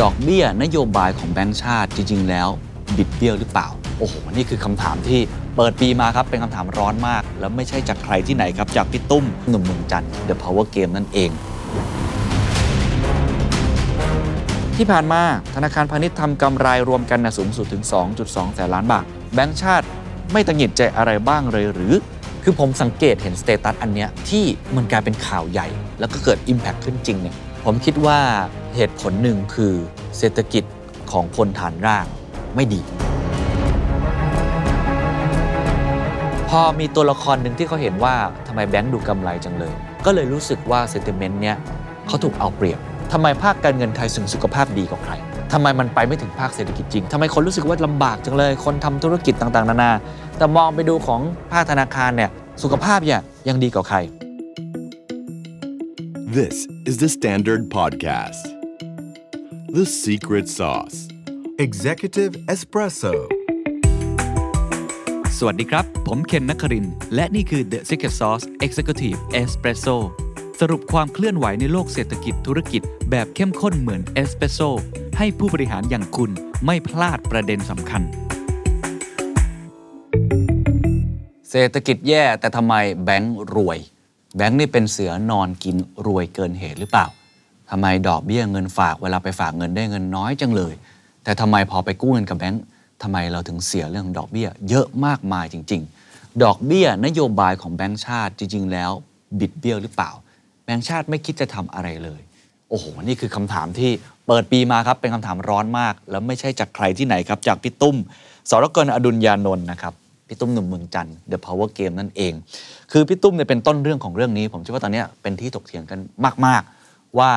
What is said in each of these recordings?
ดอกเบี้ยนโยบายของแบงก์ชาติจริง ๆ แล้วบิดเบี้ยวหรือเปล่า โอ้โห นี่คือคำถามที่เปิดปีมาครับเป็นคำถามร้อนมาก แล้วไม่ใช่จากใครที่ไหนครับ จากพี่ตุ้มหนุ่มเมืองจันท์ The Power Game นั่นเอง ที่ผ่านมาธนาคารพาณิชย์ทำกำไรรวมกันนะสูงสุดถึง 2.2 แสนล้านบาท แบงก์ชาติไม่ตะหงิดใจอะไรบ้างเลยหรือ คือผมสังเกตเห็น status อันเนี้ยที่มันกลายเป็นข่าวใหญ่ แล้วก็เกิด Impact ขึ้นจริงเนี่ยผมคิดว่า เหตุผลหนึ่งคือเศรษฐกิจของคนฐานร่างไม่ดี พอมีตัวละครหนึ่งที่เขาเห็นว่าทำไมแบงค์ดูกำไรจังเลย ก็เลยรู้สึกว่าเซนติเมนต์เนี้ยเขาถูกเอาเปรียบทำไมภาคการเงินไทยสึงสุขภาพดีกว่าใครทำไมมันไปไม่ถึงภาคเศรษฐกิจจริงทำไมคนรู้สึกว่าลำบากจังเลย คนทำธุรกิจต่างๆ นานา แต่มองไปดูของภาคธนาคารเนี่ยสุขภาพเนี่ยยังดีกว่าใคร This is the Standard Podcast. The Secret Sauce. Executive Espresso สวัสดีครับ ผมเคนนักครินทร์และนี่คือ The Secret Sauce Executive Espresso สรุปความเคลื่อนไหวในโลกเศรษฐกิจธุรกิจแบบเข้มข้นเหมือนเอสเปรสโซให้ผู้บริหารอย่างคุณไม่พลาดประเด็นสำคัญ เศรษฐกิจแย่แต่ทำไมแบงค์รวย แบงค์นี่เป็นเสือนอนกินรวยเกินเหตุหรือเปล่า ทำไมดอกเบี้ยเงินฝากเวลาไปฝากเงินได้เงินน้อยจังเลย แต่ทำไมพอไปกู้เงินกับแบงค์ทำไมเราถึงเสียเรื่องดอกเบี้ยเยอะมากมายจริง ๆ ดอกเบี้ยนโยบายของแบงค์ชาติจริง ๆ แล้ว บิดเบี้ยวหรือเปล่า แบงค์ชาติไม่คิดจะทำอะไรเลย โอ้โห นี่คือคำถามที่เปิดปีมาครับเป็นคำถามร้อนมาก แล้วไม่ใช่จากใครที่ไหนครับ จากพี่ตุ้มสรกลอดุลยานนท์นะครับพี่ตุ้มหนุ่มเมืองจันทร์ The Power Game นั่นเอง คือพี่ตุ้มเนี่ยเป็นต้นเรื่องของเรื่องนี้ ผมเชื่อว่าตอนนี้เป็นที่ถกเถียงกันมากๆ ว่า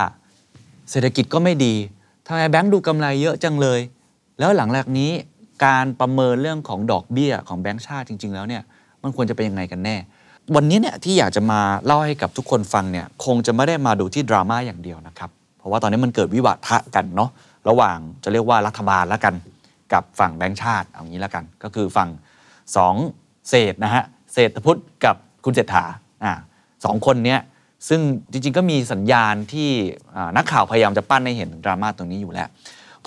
เศรษฐกิจก็ไม่ดีทำไมแบงค์ดูกำไรเยอะจังเลย แล้วหลังจากนี้การประเมินเรื่องของดอกเบี้ยของแบงก์ชาติจริง ๆ แล้วเนี่ยมันควรจะเป็นยังไงกันแน่ วันนี้เนี่ยที่อยากจะมาเล่าให้กับทุกคนฟังเนี่ยคงจะไม่ได้มาดูที่ดราม่าอย่างเดียวนะครับเพราะว่าตอนนี้มันเกิดวิวาทะกันเนาะระหว่างจะเรียกว่ารัฐบาลแล้วกัน กับฝั่งแบงก์ชาติเอางี้แล้วกัน ก็คือฝั่งสองเศรษฐนะฮะเศรษฐพุฒิกับคุณเศรษฐาอ่าสองคนเนี้ย ซึ่งจริงๆก็มีสัญญาณที่นักข่าวพยายามจะปั้นให้เห็นดราม่าตรงนี้อยู่แล้ว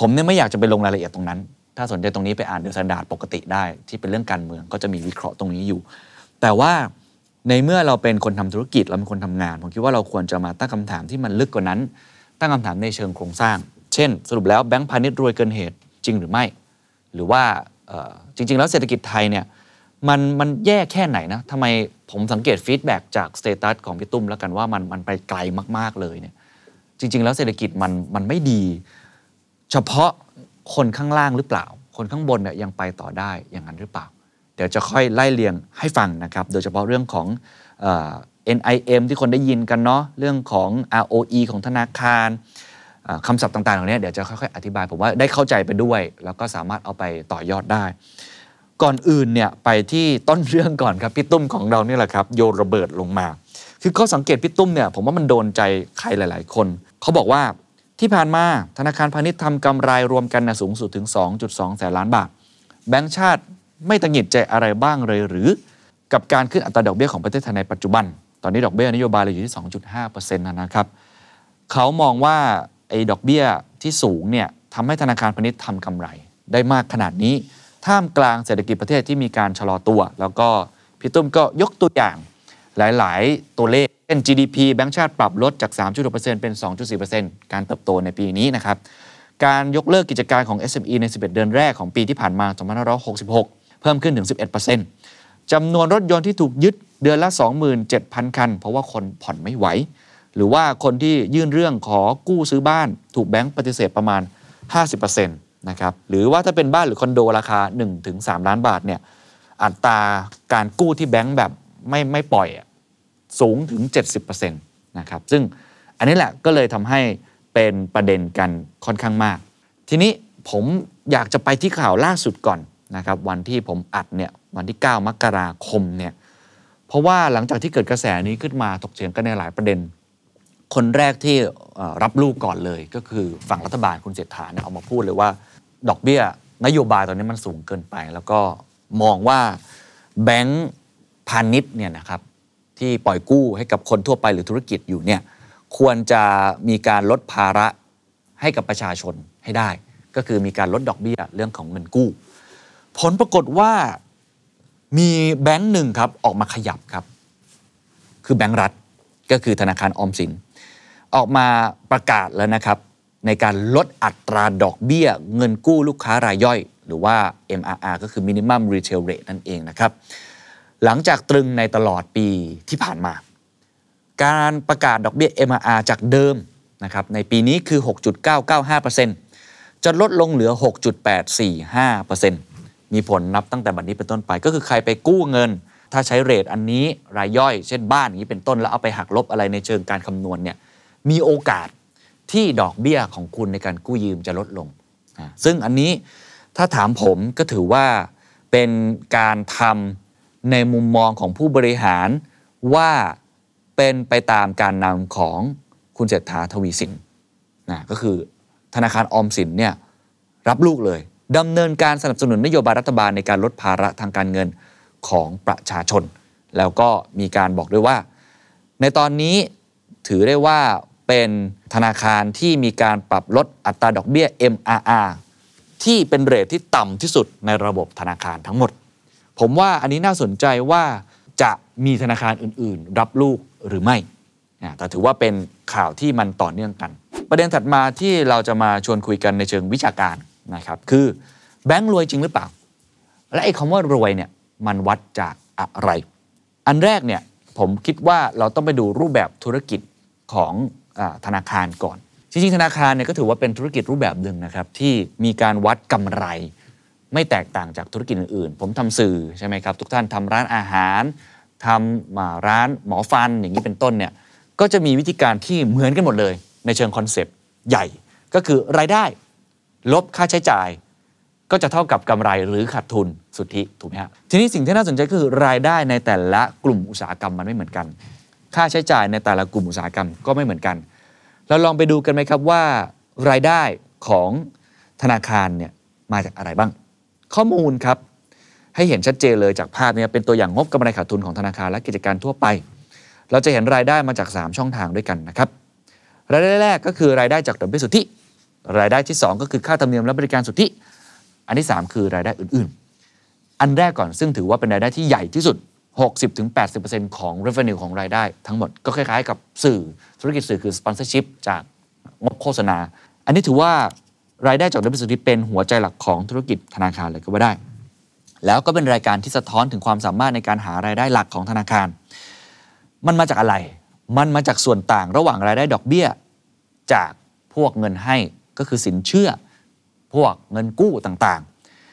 ผมเนี่ยไม่อยากจะไปลงรายละเอียดตรงนั้น ถ้าสนใจตรงนี้ไปอ่าน THE STANDARD ปกติได้ ที่เป็นเรื่องการเมืองก็จะมีวิเคราะห์ตรงนี้อยู่ แต่ว่าในเมื่อเราเป็นคนทำธุรกิจเราเป็นคนทำงาน ผมคิดว่าเราควรจะมาตั้งคำถามที่มันลึกกว่านั้น ตั้งคำถามในเชิงโครงสร้าง เช่น สรุปแล้วแบงก์พาณิชย์รวยเกินเหตุจริงหรือไม่ หรือว่าจริง ๆ แล้วเศรษฐกิจไทยเนี่ย มันมันแย่แค่ไหนนะทำไมผมสังเกต feedback จาก status ของพี่ตุ้มแล้วกันว่ามันมันไปไกลมากๆเลยเนี่ยจริง ๆ แล้วเศรษฐกิจมันมันไม่ดี เฉพาะคนข้างล่างหรือเปล่า คนข้างบนเนี่ยยังไปต่อได้อย่างนั้นหรือเปล่า เดี๋ยวจะค่อยไล่เรียงให้ฟังนะครับ โดยเฉพาะเรื่องของเอ่อ NIM ที่คนได้ยินกันเนาะเรื่องของ ROE ของธนาคารคำศัพท์ต่างๆเหล่านี้เดี๋ยวจะค่อยๆอธิบาย ผมว่าได้เข้าใจไปด้วย แล้วก็สามารถเอาไปต่อยอดได้ ก่อนอื่นเนี่ยไปที่ต้นเรื่องก่อนครับพี่ตุ้มของเราเนี่แหละครับโยนระเบิดลงมา คือเขาสังเกตพี่ตุ้มเนี่ยผมว่ามันโดนใจใครหลาย ๆ คน เขาบอกว่าที่ผ่านมาธนาคารพาณิชย์ทำกำไรรวมกันนะสูงสุดถึง 2.2 แสนล้านบาท แบงก์ชาติไม่ตังหิดใจอะไรบ้างเลยหรือ กับการขึ้นอัตราดอกเบี้ยของประเทศไทยในปัจจุบัน ตอนนี้ดอกเบี้ยนโยบายเราอยู่ที่ 2.5%นะนะครับเขามองว่าไอ้ดอกเบี้ยที่สูงเนี่ยทำให้ธนาคารพาณิชย์ทำกำไรได้มากขนาดนี้ ท่ามกลางเศรษฐกิจประเทศที่มีการชะลอตัว แล้วก็พี่ตุ้มก็ยกตัวอย่างหลาย ๆ ตัวเลขเช่น GDP แบงก์ชาติปรับลดจาก 3.6%เป็น 2.4%การเติบโตในปีนี้นะครับ การยกเลิกกิจการของ SME ใน 11 เดือนแรกของปีที่ผ่านมา 2566 เพิ่มขึ้นถึง 11%จำนวนรถยนต์ที่ถูกยึดเดือนละ 27,000 คัน เพราะว่าคนผ่อนไม่ไหว หรือว่าคนที่ยื่นเรื่องขอกู้ซื้อบ้าน ถูกแบงก์ปฏิเสธประมาณ 50% นะครับหรือว่าถ้าเป็นบ้านหรือคอนโดราคา 1-3 ล้านบาทเนี่ยอัตราการกู้ที่แบงก์แบบไม่ไม่ปล่อยสูงถึง 70%นะครับซึ่งอันนี้แหละก็เลยทำให้เป็นประเด็นกันค่อนข้างมาก ทีนี้ผมอยากจะไปที่ข่าวล่าสุดก่อนนะครับวันที่ผมอัดเนี่ยวันที่ 9 มกราคมเนี่ยเพราะว่าหลังจากที่เกิดกระแสนี้ขึ้นมาถกเถียงกันในหลายประเด็น คนแรกที่รับลูกก่อนเลยก็คือฝั่งรัฐบาลคุณเศรษฐาเนี่ยเอามาพูดเลยว่า ดอกเบี้ย นโยบายตอนนี้มันสูงเกินไป แล้วก็มองว่าแบงก์พาณิชย์เนี่ยนะครับที่ปล่อยกู้ให้กับคนทั่วไปหรือธุรกิจอยู่เนี่ยควรจะมีการลดภาระให้กับประชาชนให้ได้ ก็คือมีการลดดอกเบี้ยเรื่องของเงินกู้ ผลปรากฏว่ามีแบงก์หนึ่งครับออกมาขยับครับ คือแบงก์รัฐก็คือธนาคารออมสิน ออกมาประกาศแล้วนะครับ ในการลดอัตราดอกเบี้ย เงินกู้ลูกค้ารายย่อย หรือว่า MRR ก็คือ Minimum Retail Rate นั่นเองนะครับ หลังจากตรึงในตลอดปีที่ผ่านมา การประกาศดอกเบี้ย MRR จากเดิมนะครับในปีนี้คือ 6.995%จะลดลงเหลือ 6.845%มีผลนับตั้งแต่บัดนี้เป็นต้นไป ก็คือใครไปกู้เงิน ถ้าใช้เรทอันนี้รายย่อย เช่นบ้านอย่างนี้เป็นต้นแล้วเอาไปหักลบอะไรในเชิงการคำนวณเนี่ยมีโอกาส ที่ดอกเบี้ยของคุณในการกู้ยืมจะลดลง ซึ่งอันนี้ถ้าถามผมก็ถือว่าเป็นการทำในมุมมองของผู้บริหารว่าเป็นไปตามการนำของคุณเศรษฐาทวีสินนะก็คือธนาคารออมสินเนี่ยรับลูกเลยดำเนินการสนับสนุนนโยบายรัฐบาลในการลดภาระทางการเงินของประชาชน แล้วก็มีการบอกด้วยว่า ในตอนนี้ถือได้ว่า เป็นธนาคารที่มีการปรับลดอัตราดอกเบี้ย MRR ที่เป็นเรทที่ต่ำที่สุดในระบบธนาคารทั้งหมด ผมว่าอันนี้น่าสนใจว่าจะมีธนาคารอื่น ๆ รับลูกหรือไม่ แต่ถือว่าเป็นข่าวที่มันต่อเนื่องกัน ประเด็นถัดมาที่เราจะมาชวนคุยกันในเชิงวิชาการนะครับคือแบงค์รวยจริงหรือเปล่า และไอ้คำว่ารวยเนี่ยมันวัดจากอะไร อันแรกเนี่ยผมคิดว่าเราต้องไปดูรูปแบบธุรกิจของ ธนาคารก่อน จริงๆ ธนาคารเนี่ยก็ถือว่าเป็นธุรกิจรูปแบบหนึ่งนะครับที่มีการวัดกำไร ไม่แตกต่างจากธุรกิจอื่นๆ ผมทำสื่อใช่ไหมครับทุกท่านทำร้านอาหารทำาร้านหมอฟันอย่างนี้เป็นต้นเนี่ยก็จะมีวิธีการที่เหมือนกันหมดเลย ในเชิงคอนเซปต์ใหญ่ ก็คือรายได้ ลบค่าใช้จ่าย ก็จะเท่ากับกำไรหรือขาดทุนสุทธิถูกไหมฮะทีนี้สิ่งที่น่าสนใจก็คือรายได้ในแต่ละกลุ่มอุตสาหกรรมมันไม่เหมือนกัน ค่าใช้จ่ายในแต่ละกลุ่มอุตสาหกรรมก็ไม่เหมือนกัน เราลองไปดูกันไหมครับว่ารายได้ของธนาคารเนี่ยมาจากอะไรบ้าง ข้อมูลครับ ให้เห็นชัดเจนเลยจากภาพเนี้เป็นตัวอย่างงบกำไรขาดทุนของธนาคารและกิจการทั่วไป เราจะเห็นรายได้มาจาก 3 ช่องทางด้วยกันนะครับรายได้แรกก็คือรายได้จากดอกเบี้ยสุทธิรายได้ที่ 2 ก็คือค่าธรรมเนียมและบริการสุทธิ อันที่ 3 คือรายได้อื่นๆ อันแรกก่อนซึ่งถือว่าเป็นรายได้ที่ใหญ่ที่สุด 60-80%ของ revenue ของรายได้ทั้งหมดก็คล้ายๆ กับสื่อธุรกิจสื่อคือ sponsorship จากงบโฆษณา อันนี้ถือว่ารายได้จากดอกเบี้ยสุทธิเป็นหัวใจหลักของธุรกิจธนาคารเลยก็ว่าได้ แล้วก็เป็นรายการที่สะท้อนถึงความสามารถในการหารายได้หลักของธนาคาร มันมาจากอะไร มันมาจากส่วนต่างระหว่างรายได้ดอกเบี้ย จากพวกเงินให้ก็คือสินเชื่อ พวกเงินกู้ต่าง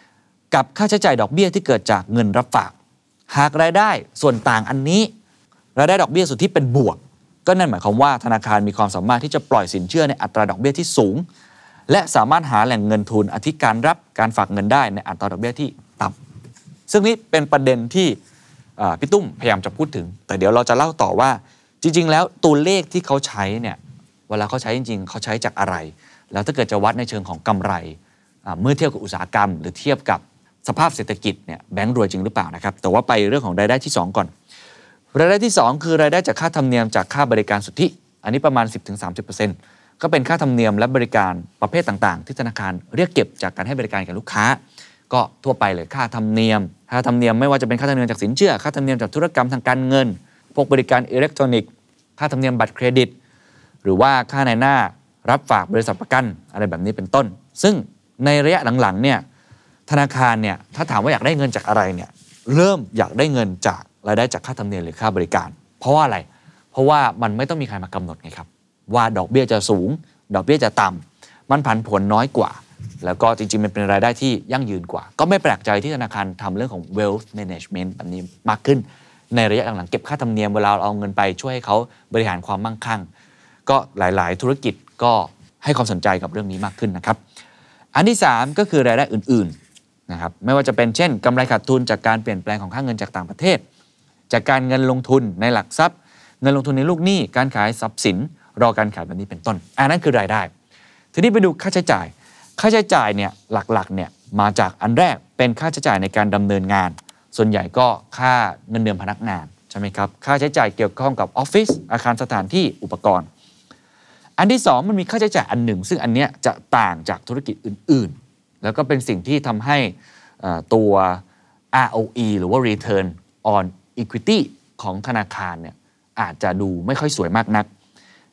ๆ กับค่าใช้จ่ายดอกเบี้ยที่เกิดจากเงินรับฝาก หากรายได้ส่วนต่างอันนี้รายได้ดอกเบี้ยสุทธิเป็นบวก ก็นั่นหมายความว่าธนาคารมีความสามารถที่จะปล่อยสินเชื่อในอัตราดอกเบี้ยที่สูง และสามารถหาแหล่งเงินทุนอธิการรับการฝากเงินได้ในอัตราดอกเบี้ยที่ต่ำซึ่งนี้เป็นประเด็นที่พี่ตุ้มพยายามจะพูดถึง แต่เดี๋ยวเราจะเล่าต่อว่า จริง ๆ แล้วตัวเลขที่เขาใช้เนี่ยเวลาเขาใช้จริง ๆ เขาใช้จากอะไร แล้วถ้าเกิดจะวัดในเชิงของกำไรเมื่อเทียบกับอุตสาหกรรม หรือเทียบกับ สภาพเศรษฐกิจเนี่ยแบงก์รวยจริงหรือเปล่านะครับ แต่ว่าไปเรื่องของรายได้ที่ 2 ก่อน รายได้ที่ 2 คือรายได้จากค่าธรรมเนียมจากค่าบริการสุทธิ อันนี้ประมาณ 10-30%ก็เป็นค่าธรรมเนียมและบริการประเภทต่างๆ ที่ธนาคารเรียกเก็บจากการให้บริการแก่ลูกค้า ก็ทั่วไปเลยค่าธรรมเนียม ค่าธรรมเนียมไม่ว่าจะเป็นค่าธรรมเนียมจากสินเชื่อ ค่าธรรมเนียมจากธุรกรรมทางการเงิน พวกบริการอิเล็กทรอนิกส์ ค่าธรรมเนียมบัตรเครดิต หรือว่าค่าในหน้ารับฝากบริษัทประกันอะไรแบบนี้เป็นต้น ซึ่งในระยะหลังๆเนี่ย ธนาคารเนี่ยถ้าถามว่าอยากได้เงินจากอะไรเนี่ยเริ่มอยากได้เงินจากรายได้จากค่าธรรมเนียมหรือค่าบริการ เพราะว่าอะไร เพราะว่ามันไม่ต้องมีใครมากำหนดไงครับ ว่าดอกเบี้ยจะสูง ดอกเบี้ยจะต่ำมันผันผวนน้อยกว่า แล้วก็จริงๆ มันเป็นรายได้ที่ยั่งยืนกว่า ก็ไม่แปลกใจที่ธนาคารทำเรื่องของ wealth management แบบนี้มากขึ้น ในระยะหลังๆเก็บค่าธรรมเนียมเวลาเราเอาเงินไปช่วยให้เขาบริหารความมั่งคั่ง ก็หลายๆ ธุรกิจก็ให้ความสนใจกับเรื่องนี้มากขึ้นนะครับ อันที่ 3 ก็คือรายได้อื่นๆ นะครับไม่ว่าจะเป็นเช่นกำไรขาดทุนจากการเปลี่ยนแปลงของค่าเงินจากต่างประเทศ จากการเงินลงทุนในหลักทรัพย์ เงินลงทุนในลูกหนี้การขายทรัพย์สิน รอการขายแบบนี้เป็นต้นอันนั้นคือรายได้ ทีนี้ไปดูค่าใช้จ่าย ค่าใช้จ่ายเนี่ยหลักๆเนี่ยมาจากอันแรกเป็นค่าใช้จ่ายในการดำเนินงาน ส่วนใหญ่ก็ค่าเงินเดือนพนักงานใช่ไหมครับค่าใช้จ่ายเกี่ยวข้องกับออฟฟิศอาคารสถานที่อุปกรณ์ อันที่สองมันมีค่าใช้จ่ายอันหนึ่ง ซึ่งอันเนี้ยจะต่างจากธุรกิจอื่นๆ แล้วก็เป็นสิ่งที่ทำให้ตัว ROE หรือว่า Return on Equity ของธนาคารเนี่ยอาจจะดูไม่ค่อยสวยมากนัก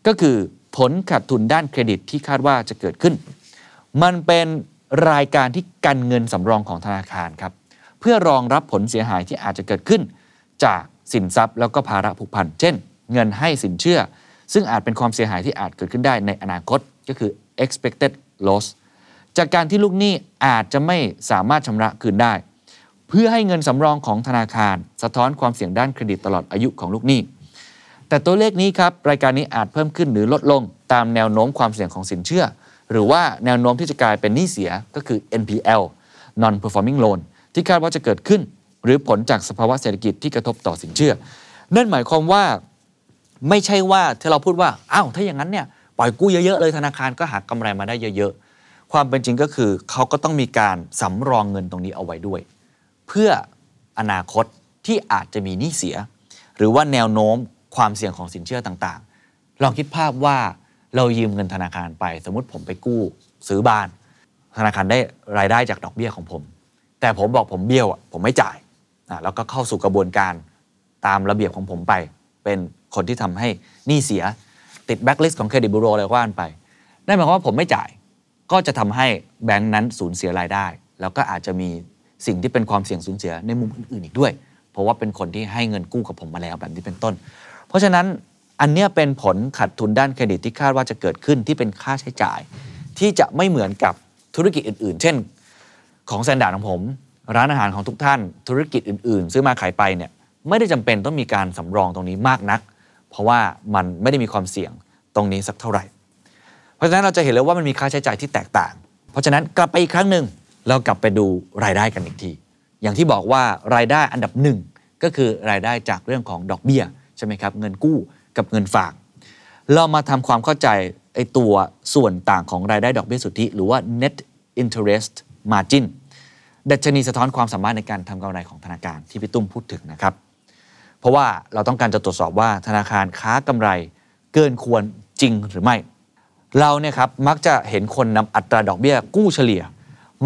ก็คือผลขาดทุนด้านเครดิตที่คาดว่าจะเกิดขึ้น มันเป็นรายการที่กันเงินสำรองของธนาคารครับ เพื่อรองรับผลเสียหายที่อาจจะเกิดขึ้น จากสินทรัพย์แล้วก็ภาระผูกพัน เช่น เงินให้สินเชื่อ ซึ่งอาจเป็นความเสียหายที่อาจเกิดขึ้นได้ในอนาคตก็คือ expected loss จากการที่ลูกหนี้อาจจะไม่สามารถชำระคืนได้ เพื่อให้เงินสำรองของธนาคาร สะท้อนความเสี่ยงด้านเครดิตตลอดอายุของลูกหนี้ แต่ตัวเลขนี้ครับรายการนี้อาจเพิ่มขึ้นหรือลดลงตามแนวโน้มความเสี่ยงของสินเชื่อ หรือว่าแนวโน้มที่จะกลายเป็นหนี้เสียก็คือ NPL non performing loan ที่คาดว่าจะเกิดขึ้น หรือผลจากสภาวะเศรษฐกิจที่กระทบต่อสินเชื่อ นั่นหมายความว่าไม่ใช่ว่าที่เราพูดว่าอ้าวถ้าอย่างนั้นเนี่ยปล่อยกู้เยอะๆเลยธนาคารก็หากำไรมาได้เยอะๆ ความเป็นจริงก็คือเขาก็ต้องมีการสำรองเงินตรงนี้เอาไว้ด้วย เพื่ออนาคตที่อาจจะมีหนี้เสีย หรือว่าแนวโน้มความเสี่ยงของสินเชื่อต่างๆ ลองคิดภาพว่าเรายืมเงินธนาคารไป สมมติผมไปกู้ซื้อบ้าน ธนาคารได้รายได้จากดอกเบี้ยของผม แต่ผมบอกผมเบี้ยวอะผมไม่จ่ายแล้วก็เข้าสู่กระบวนการตามระเบียบของผมไป เป็นคนที่ทำให้หนี้เสียติดแบ็กลิสต์ของเครดิตบูโรอะไรก็ว่ากันไปนั่นหมายความว่าผมไม่จ่าย ก็จะทำให้แบงก์นั้นสูญเสียรายได้ แล้วก็อาจจะมีสิ่งที่เป็นความเสี่ยงสูญเสียในมุมอื่นๆอีกด้วย เพราะว่าเป็นคนที่ให้เงินกู้กับผมมาแล้วแบบนี้เป็นต้น เพราะฉะนั้นอันเนี้ยเป็นผลขาดทุนด้านเครดิตที่คาดว่าจะเกิดขึ้นที่เป็นค่าใช้จ่าย ที่จะไม่เหมือนกับธุรกิจอื่น ๆ เช่น ของแซนดาร์ดของผม ร้านอาหารของทุกท่าน ธุรกิจอื่น ๆ ซื้อมาขายไปเนี่ยไม่ได้จำเป็นต้องมีการสำรองตรงนี้มากนัก เพราะว่ามันไม่ได้มีความเสี่ยงตรงนี้สักเท่าไหร่ ราะฉะนั้นเราจะเห็นเลยว่ามันมีค่าใช้จ่ายที่แตกต่าง เพราะฉะนั้นกลับไปอีกครั้งหนึ่งเรากลับไปดูรายได้กันอีกที อย่างที่บอกว่ารายได้อันดับหนึ่งก็คือรายได้จากเรื่องของดอกเบี้ยใช่ไหมครับเงินกู้กับเงินฝาก เรามาทำความเข้าใจไอ้ตัวส่วนต่างของรายได้ดอกเบี้ยสุทธิ หรือว่า net interest margin ดัชนีสะท้อนความสามารถในการทำกำไรของธนาคารที่พี่ตุ้มพูดถึงนะครับ เพราะว่าเราต้องการจะตรวจสอบว่าธนาคารค้ากำไรเกินควรจริงหรือไม่ เราเนี่ยครับมักจะเห็นคนนำอัตราดอกเบี้ยกู้เฉลี่ย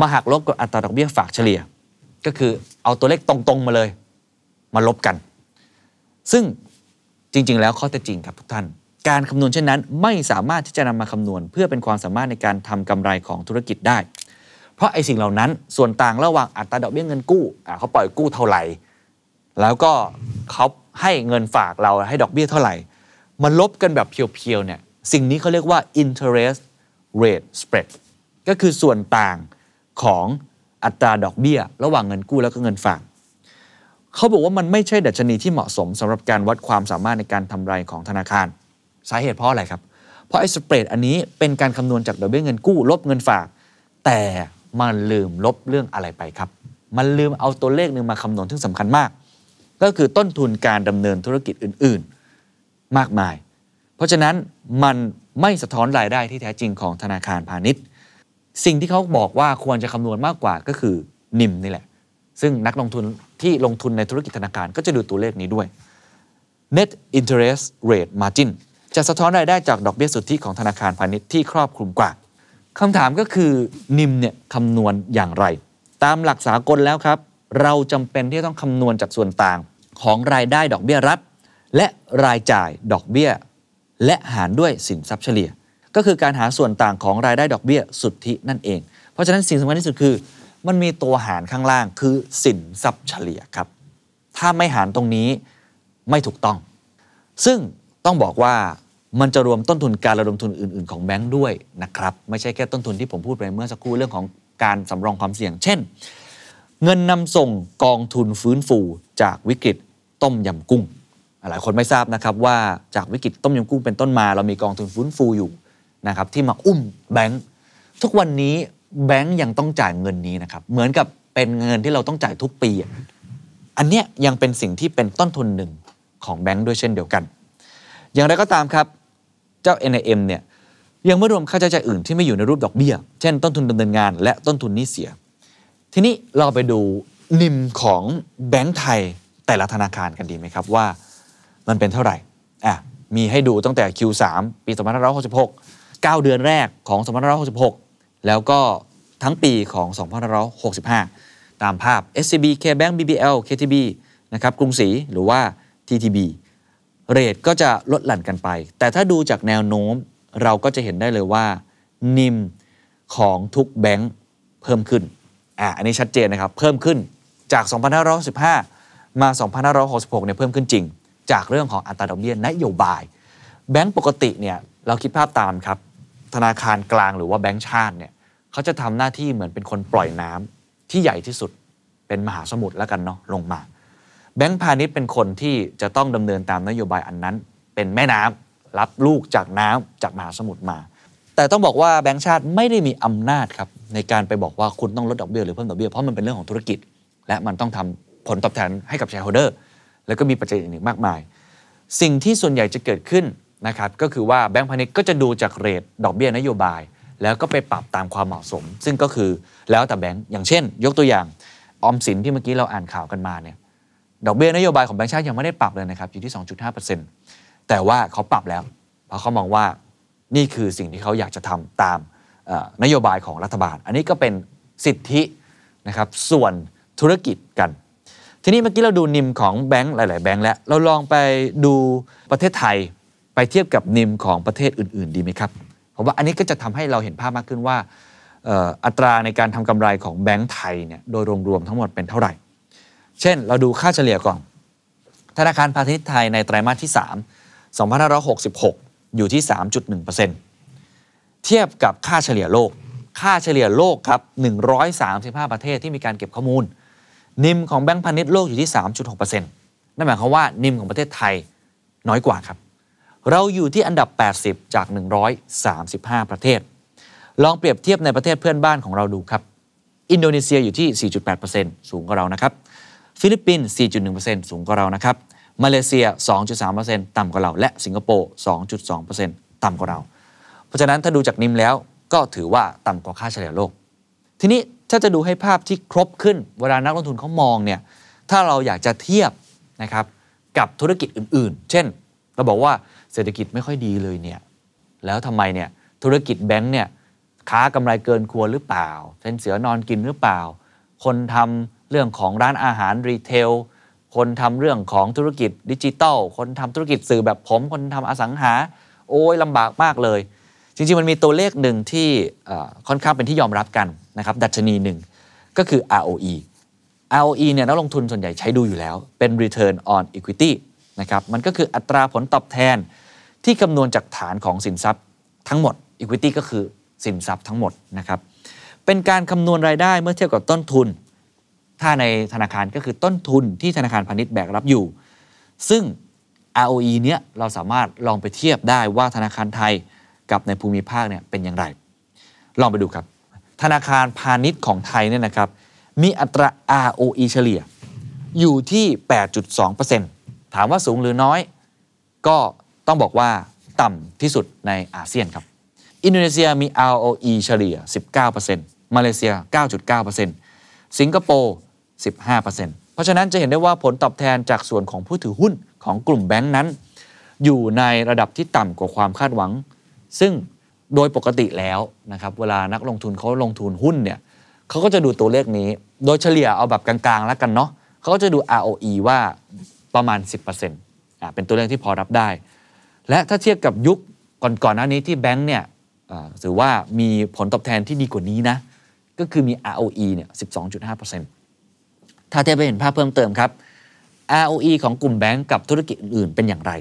มาหักลบกับอัตราดอกเบี้ยฝากเฉลี่ย ก็คือเอาตัวเลขตรงๆมาเลย มาลบกัน ซึ่งจริง ๆ แล้วข้อเท็จจริงครับทุกท่าน การคำนวณเช่นนั้น ไม่สามารถที่จะนำมาคำนวณ เพื่อเป็นความสามารถในการทำกำไรของธุรกิจได้ เพราะไอ้สิ่งเหล่านั้นส่วนต่างระหว่างอัตราดอกเบี้ยเงินกู้เขาปล่อยกู้เท่าไหร่ แล้วก็เขาให้เงินฝากเราให้ดอกเบี้ยเท่าไหร่มาลบกันแบบเพียวๆเนี่ย สิ่งนี้เขาเรียกว่า interest rate spread ก็คือส่วนต่างของอัตราดอกเบี้ย ระหว่างเงินกู้แล้วก็เงินฝากเขาบอกว่ามันไม่ใช่ดัชนีที่เหมาะสมสำหรับการวัดความสามารถในการทำไรของธนาคาร สาเหตุเพราะอะไรครับ เพราะไอ้สเปรดอันนี้เป็นการคำนวณจากดอกเบี้ยเงินกู้ ลบเงินฝาก แต่มันลืมลบเรื่องอะไรไปครับ มันลืมเอาตัวเลขหนึ่งมาคำนวณที่สำคัญมาก ก็คือต้นทุนการดำเนินธุรกิจอื่น ๆ มากมาย เพราะฉะนั้นมันไม่สะท้อนรายได้ที่แท้จริงของธนาคารพาณิชย์ สิ่งที่เขาบอกว่าควรจะคำนวณมากกว่าก็คือนิมนี่แหละ ซึ่งนักลงทุนที่ลงทุนในธุรกิจธนาคารก็จะดูตัวเลขนี้ด้วย net interest rate margin จะสะท้อนรายได้จากดอกเบี้ยสุทธิของธนาคารพาณิชย์ที่ครอบคลุมกว่าคำถามก็คือนิมเนี่ยคำนวณอย่างไร ตามหลักสากลแล้วครับ เราจำเป็นที่จะต้องคำนวณจากส่วนต่างของรายได้ดอกเบี้ยรัฐและรายจ่ายดอกเบี้ย และหารด้วยสินทรัพย์เฉลี่ย ก็คือการหาส่วนต่างของรายได้ดอกเบี้ยสุทธินั่นเอง เพราะฉะนั้นสิ่งสำคัญที่สุดคือ มันมีตัวหารข้างล่างคือสินทรัพย์เฉลี่ยครับ ถ้าไม่หารตรงนี้ไม่ถูกต้อง ซึ่งต้องบอกว่ามันจะรวมต้นทุนการระดมทุนอื่น ๆ ของแบงค์ด้วยนะครับ ไม่ใช่แค่ต้นทุนที่ผมพูดไปเมื่อสักครู่เรื่องของการสำรองความเสี่ยง เช่น เงินนำส่งกองทุนฟื้นฟูจากวิกฤตต้มยำกุ้ง หลายคนไม่ทราบนะครับว่าจากวิกฤตต้มยำกุ้งเป็นต้นมา เรามีกองทุนฟื้นฟูอยู่นะครับที่มาอุ้มแบงค์ทุกวันนี้แบงค์ยังต้องจ่ายเงินนี้นะครับเหมือนกับเป็นเงินที่เราต้องจ่ายทุกปีอะอันเนี้ยยังเป็นสิ่งที่เป็นต้นทุนหนึ่งของแบงค์ด้วยเช่นเดียวกัน อย่างไรก็ตามครับเจ้า NIM เนี่ยยังไม่รวมค่าใช้จ่ายอื่นที่ไม่อยู่ในรูปดอกเบี้ย เช่นต้นทุนดำเนินงานและต้นทุนนี้เสีย ทีนี้เราไปดูนิมของแบงก์ไทยแต่ละธนาคารกันดีไหมครับว่า มันเป็นเท่าไหร่อะมีให้ดูตั้งแต่ Q3 ปี2566 9 เดือนแรกของ2566 แล้วก็ทั้งปีของ2565 ตามภาพ SCB KBank BBL KTB นะครับกรุงศรีหรือว่า TTB เรทก็จะลดหลั่นกันไป แต่ถ้าดูจากแนวโน้มเราก็จะเห็นได้เลยว่า นิมของทุกแบงค์เพิ่มขึ้นอะอันนี้ชัดเจนนะครับ เพิ่มขึ้นจาก 2515 มา 2566เนี่ยเพิ่มขึ้นจริง จากเรื่องของอัตราดอกเบี้ยนโยบาย แบงก์ปกติเนี่ยเราคิดภาพตามครับ ธนาคารกลางหรือว่าแบงก์ชาติเนี่ยเขาจะทำหน้าที่เหมือนเป็นคนปล่อยน้ำที่ใหญ่ที่สุดเป็นมหาสมุทรแล้วกันเนาะลงมา แบงก์พาณิชย์เป็นคนที่จะต้องดำเนินตามนโยบายอันนั้น เป็นแม่น้ำรับลูกจากน้ำจากมหาสมุทรมา แต่ต้องบอกว่าแบงก์ชาติไม่ได้มีอำนาจครับในการไปบอกว่าคุณต้องลดดอกเบี้ยหรือเพิ่มดอกเบี้ยเพราะมันเป็นเรื่องของธุรกิจ และมันต้องทำผลตอบแทนให้กับ shareholder แล้วก็มีปัจจัยอื่นๆมากมาย สิ่งที่ส่วนใหญ่จะเกิดขึ้นนะครับก็คือว่าแบงก์พาณิชย์ก็จะดูจากเรทดอกเบี้ยนโยบาย แล้วก็ไปปรับตามความเหมาะสม ซึ่งก็คือแล้วแต่แบงก์อย่างเช่น ยกตัวอย่างออมสินที่เมื่อกี้เราอ่านข่าวกันมาเนี่ยดอกเบี้ยนโยบายของแบงก์ชาติยังไม่ได้ปรับเลยนะครับอยู่ที่ 2.5%แต่ว่าเขาปรับแล้ว เพราะเขามองว่านี่คือสิ่งที่เขาอยากจะทำตามนโยบายของรัฐบาล อันนี้ก็เป็นสิทธินะครับส่วนธุรกิจกัน ทีนี้เมื่อกี้เราดูนิมของแบงก์หลาย ๆ แบงก์แล้ว เราลองไปดูประเทศไทยไปเทียบกับนิมของประเทศอื่น ๆ ดีไหมครับผมว่าอันนี้ก็จะทำให้เราเห็นภาพมากขึ้นว่าอัตราในการทำกำไรของแบงก์ไทยเนี่ยโดยรวมๆทั้งหมดเป็นเท่าไหร่ เช่นเราดูค่าเฉลี่ยก่อน ธนาคารพาณิชย์ไทยในไตรมาสที่ 3 2566 อยู่ที่ 3.1%เทียบกับค่าเฉลี่ยโลก ค่าเฉลี่ยโลกครับ 135 ประเทศที่มีการเก็บข้อมูล นิมของแบงก์พาณิชย์โลกอยู่ที่ 3.6%นั่นหมายความว่านิมของประเทศไทยน้อยกว่าครับ เราอยู่ที่อันดับ 80 จาก 135 ประเทศ ลองเปรียบเทียบในประเทศเพื่อนบ้านของเราดูครับ อินโดนีเซียอยู่ที่ 4.8%สูงกว่าเรานะครับ ฟิลิปปินส์ 4.1%สูงกว่าเรานะครับ มาเลเซีย 2.3%ต่ำกว่าเรา และสิงคโปร์ 2.2%ต่ำกว่าเรา เพราะฉะนั้นถ้าดูจาก NIM แล้วก็ถือว่าต่ำกว่าค่าเฉลี่ยโลก ทีนี้ ถ้าจะดูให้ภาพที่ครบขึ้น เวลานักลงทุนเขามองเนี่ยถ้าเราอยากจะเทียบนะครับกับธุรกิจอื่นๆ เช่น เราบอกว่าเศรษฐกิจไม่ค่อยดีเลยเนี่ยแล้วทำไมเนี่ยธุรกิจแบงค์เนี่ยค้ากำไรเกินควรหรือเปล่าเป็นเสือนอนกินหรือเปล่า คนทำเรื่องของร้านอาหาร retail คนทำเรื่องของธุรกิจดิจิตอลคนทำธุรกิจสื่อแบบผม คนทำอสังหา โอ้ยลำบากมากเลย จริงๆมันมีตัวเลขหนึ่งที่ค่อนข้างเป็นที่ยอมรับกัน นะครับดัชนีหนึ่งก็คือ ROE ROE เนี่ยนักลงทุนส่วนใหญ่ใช้ดูอยู่แล้ว เป็น Return on Equity นะครับมันก็คืออัตราผลตอบแทนที่คำนวณจากฐานของสินทรัพย์ทั้งหมด Equity ก็คือสินทรัพย์ทั้งหมดนะครับเป็นการคำนวณรายได้เมื่อเทียบกับต้นทุน ถ้าในธนาคารก็คือต้นทุนที่ธนาคารพาณิชย์แบกรับอยู่ ซึ่ง ROE เนี้ยเราสามารถลองไปเทียบได้ว่าธนาคารไทยกับในภูมิภาคเนี่ยเป็นอย่างไร ลองไปดูครับ ธนาคารพาณิชย์ของไทยเนี่ยนะครับมีอัตรา ROE เฉลี่ยอยู่ที่ 8.2%ถามว่าสูงหรือน้อย ก็ต้องบอกว่าต่ำที่สุดในอาเซียนครับ อินโดนีเซียมี ROE เฉลี่ย 19%มาเลเซีย 9.9%สิงคโปร์ 15%เพราะฉะนั้นจะเห็นได้ว่าผลตอบแทนจากส่วนของผู้ถือหุ้นของกลุ่มแบงค์นั้น อยู่ในระดับที่ต่ำกว่าความคาดหวัง ซึ่ง โดยปกติแล้วนะครับเวลานักลงทุนเขาลงทุนหุ้นเนี่ยเขาก็จะดูตัวเลขนี้ โดยเฉลี่ยเอาแบบกลางๆแล้วกันเนาะเขาก็จะดู ROE ว่าประมาณ 10%อ่าเป็นตัวเลขที่พอรับได้ และถ้าเทียบกับยุคก่อนๆหน้านี้ที่แบงค์เนี่ยถือว่ามีผลตอบแทนที่ดีกว่านี้นะ ก็คือมี ROE เนี่ย12.5%ถ้าเทียบไปเห็นภาพเพิ่มเติมครับ ROE ของกลุ่มแบงก์กับธุรกิจอื่นๆเป็นอย่างไร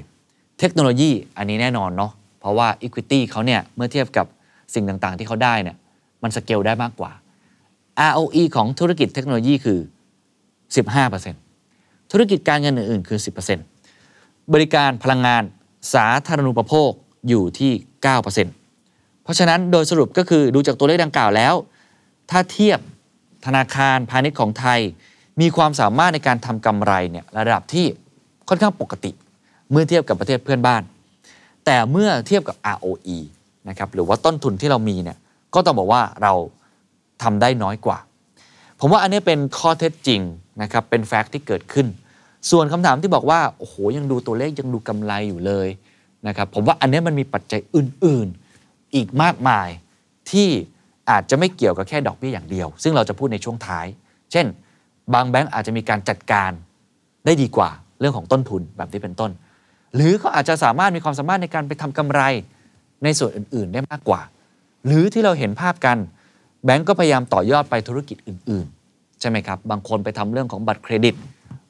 เทคโนโลยีอันนี้แน่นอนเนาะ เพราะว่า Equity เขาเนี่ยเมื่อเทียบกับสิ่งต่างๆ ที่เขาได้เนี่ยมันสเกลได้มากกว่า ROE ของธุรกิจเทคโนโลยีคือ 15%ธุรกิจการเงินอื่นๆ คือ 10%บริการพลังงานสาธารณูปโภคอยู่ที่ 9%เพราะฉะนั้นโดยสรุปก็คือดูจากตัวเลขดังกล่าวแล้ว ถ้าเทียบธนาคารพาณิชย์ของไทย มีความสามารถในการทำกำไรเนี่ยระดับที่ค่อนข้างปกติ เมื่อเทียบกับประเทศเพื่อนบ้าน แต่เมื่อเทียบกับ ROE นะครับหรือว่าต้นทุนที่เรามีเนี่ยก็ต้องบอกว่าเราทำได้น้อยกว่า ผมว่าอันนี้เป็นข้อเท็จจริงนะครับเป็นแฟกต์ที่เกิดขึ้น ส่วนคำถามที่บอกว่าโอ้โหยังดูตัวเลขยังดูกำไรอยู่เลยนะครับผมว่าอันนี้มันมีปัจจัยอื่น ๆ อีกมากมายที่อาจจะไม่เกี่ยวกับแค่ดอกเบี้ยอย่างเดียว ซึ่งเราจะพูดในช่วงท้าย เช่น บางแบงก์อาจจะมีการจัดการได้ดีกว่าเรื่องของต้นทุนแบบนี้เป็นต้น หรือเขาอาจจะสามารถมีความสามารถในการไปทำกำไรในส่วนอื่น ๆ ได้มากกว่า หรือที่เราเห็นภาพกันแบงก์ก็พยายามต่อยอดไปธุรกิจอื่น ๆ ใช่ไหมครับ บางคนไปทำเรื่องของบัตรเครดิต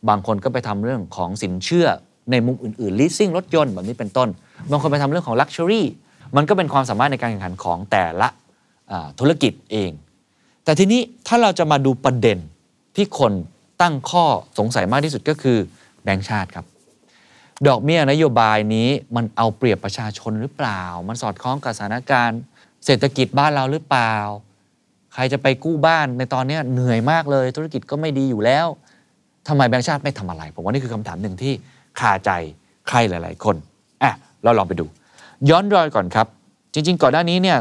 บางคนก็ไปทำเรื่องของสินเชื่อในมุมอื่น ๆ leasing รถยนต์แบบนี้เป็นต้น บางคนไปทำเรื่องของ luxury มันก็เป็นความสามารถในการแข่งขันของแต่ละธุรกิจเอง แต่ทีนี้ถ้าเราจะมาดูประเด็นที่คนตั้งข้อสงสัยมากที่สุดก็คือแบงก์ชาติครับ ดอกเบี้ยนโยบายนี้มันเอาเปรียบประชาชนหรือเปล่า มันสอดคล้องกับสถานการณ์ เศรษฐกิจบ้านเราหรือเปล่า ใครจะไปกู้บ้านในตอนนี้เหนื่อยมากเลย ธุรกิจก็ไม่ดีอยู่แล้วทำไมแบงก์ชาติไม่ทำอะไร ผมว่านี่คือคำถามหนึ่งที่คาใจใครหลาย ๆ คนอะเราลองไปดู ย้อนรอยก่อนครับ จริง ๆ ก่อนหน้านี้เนี่ย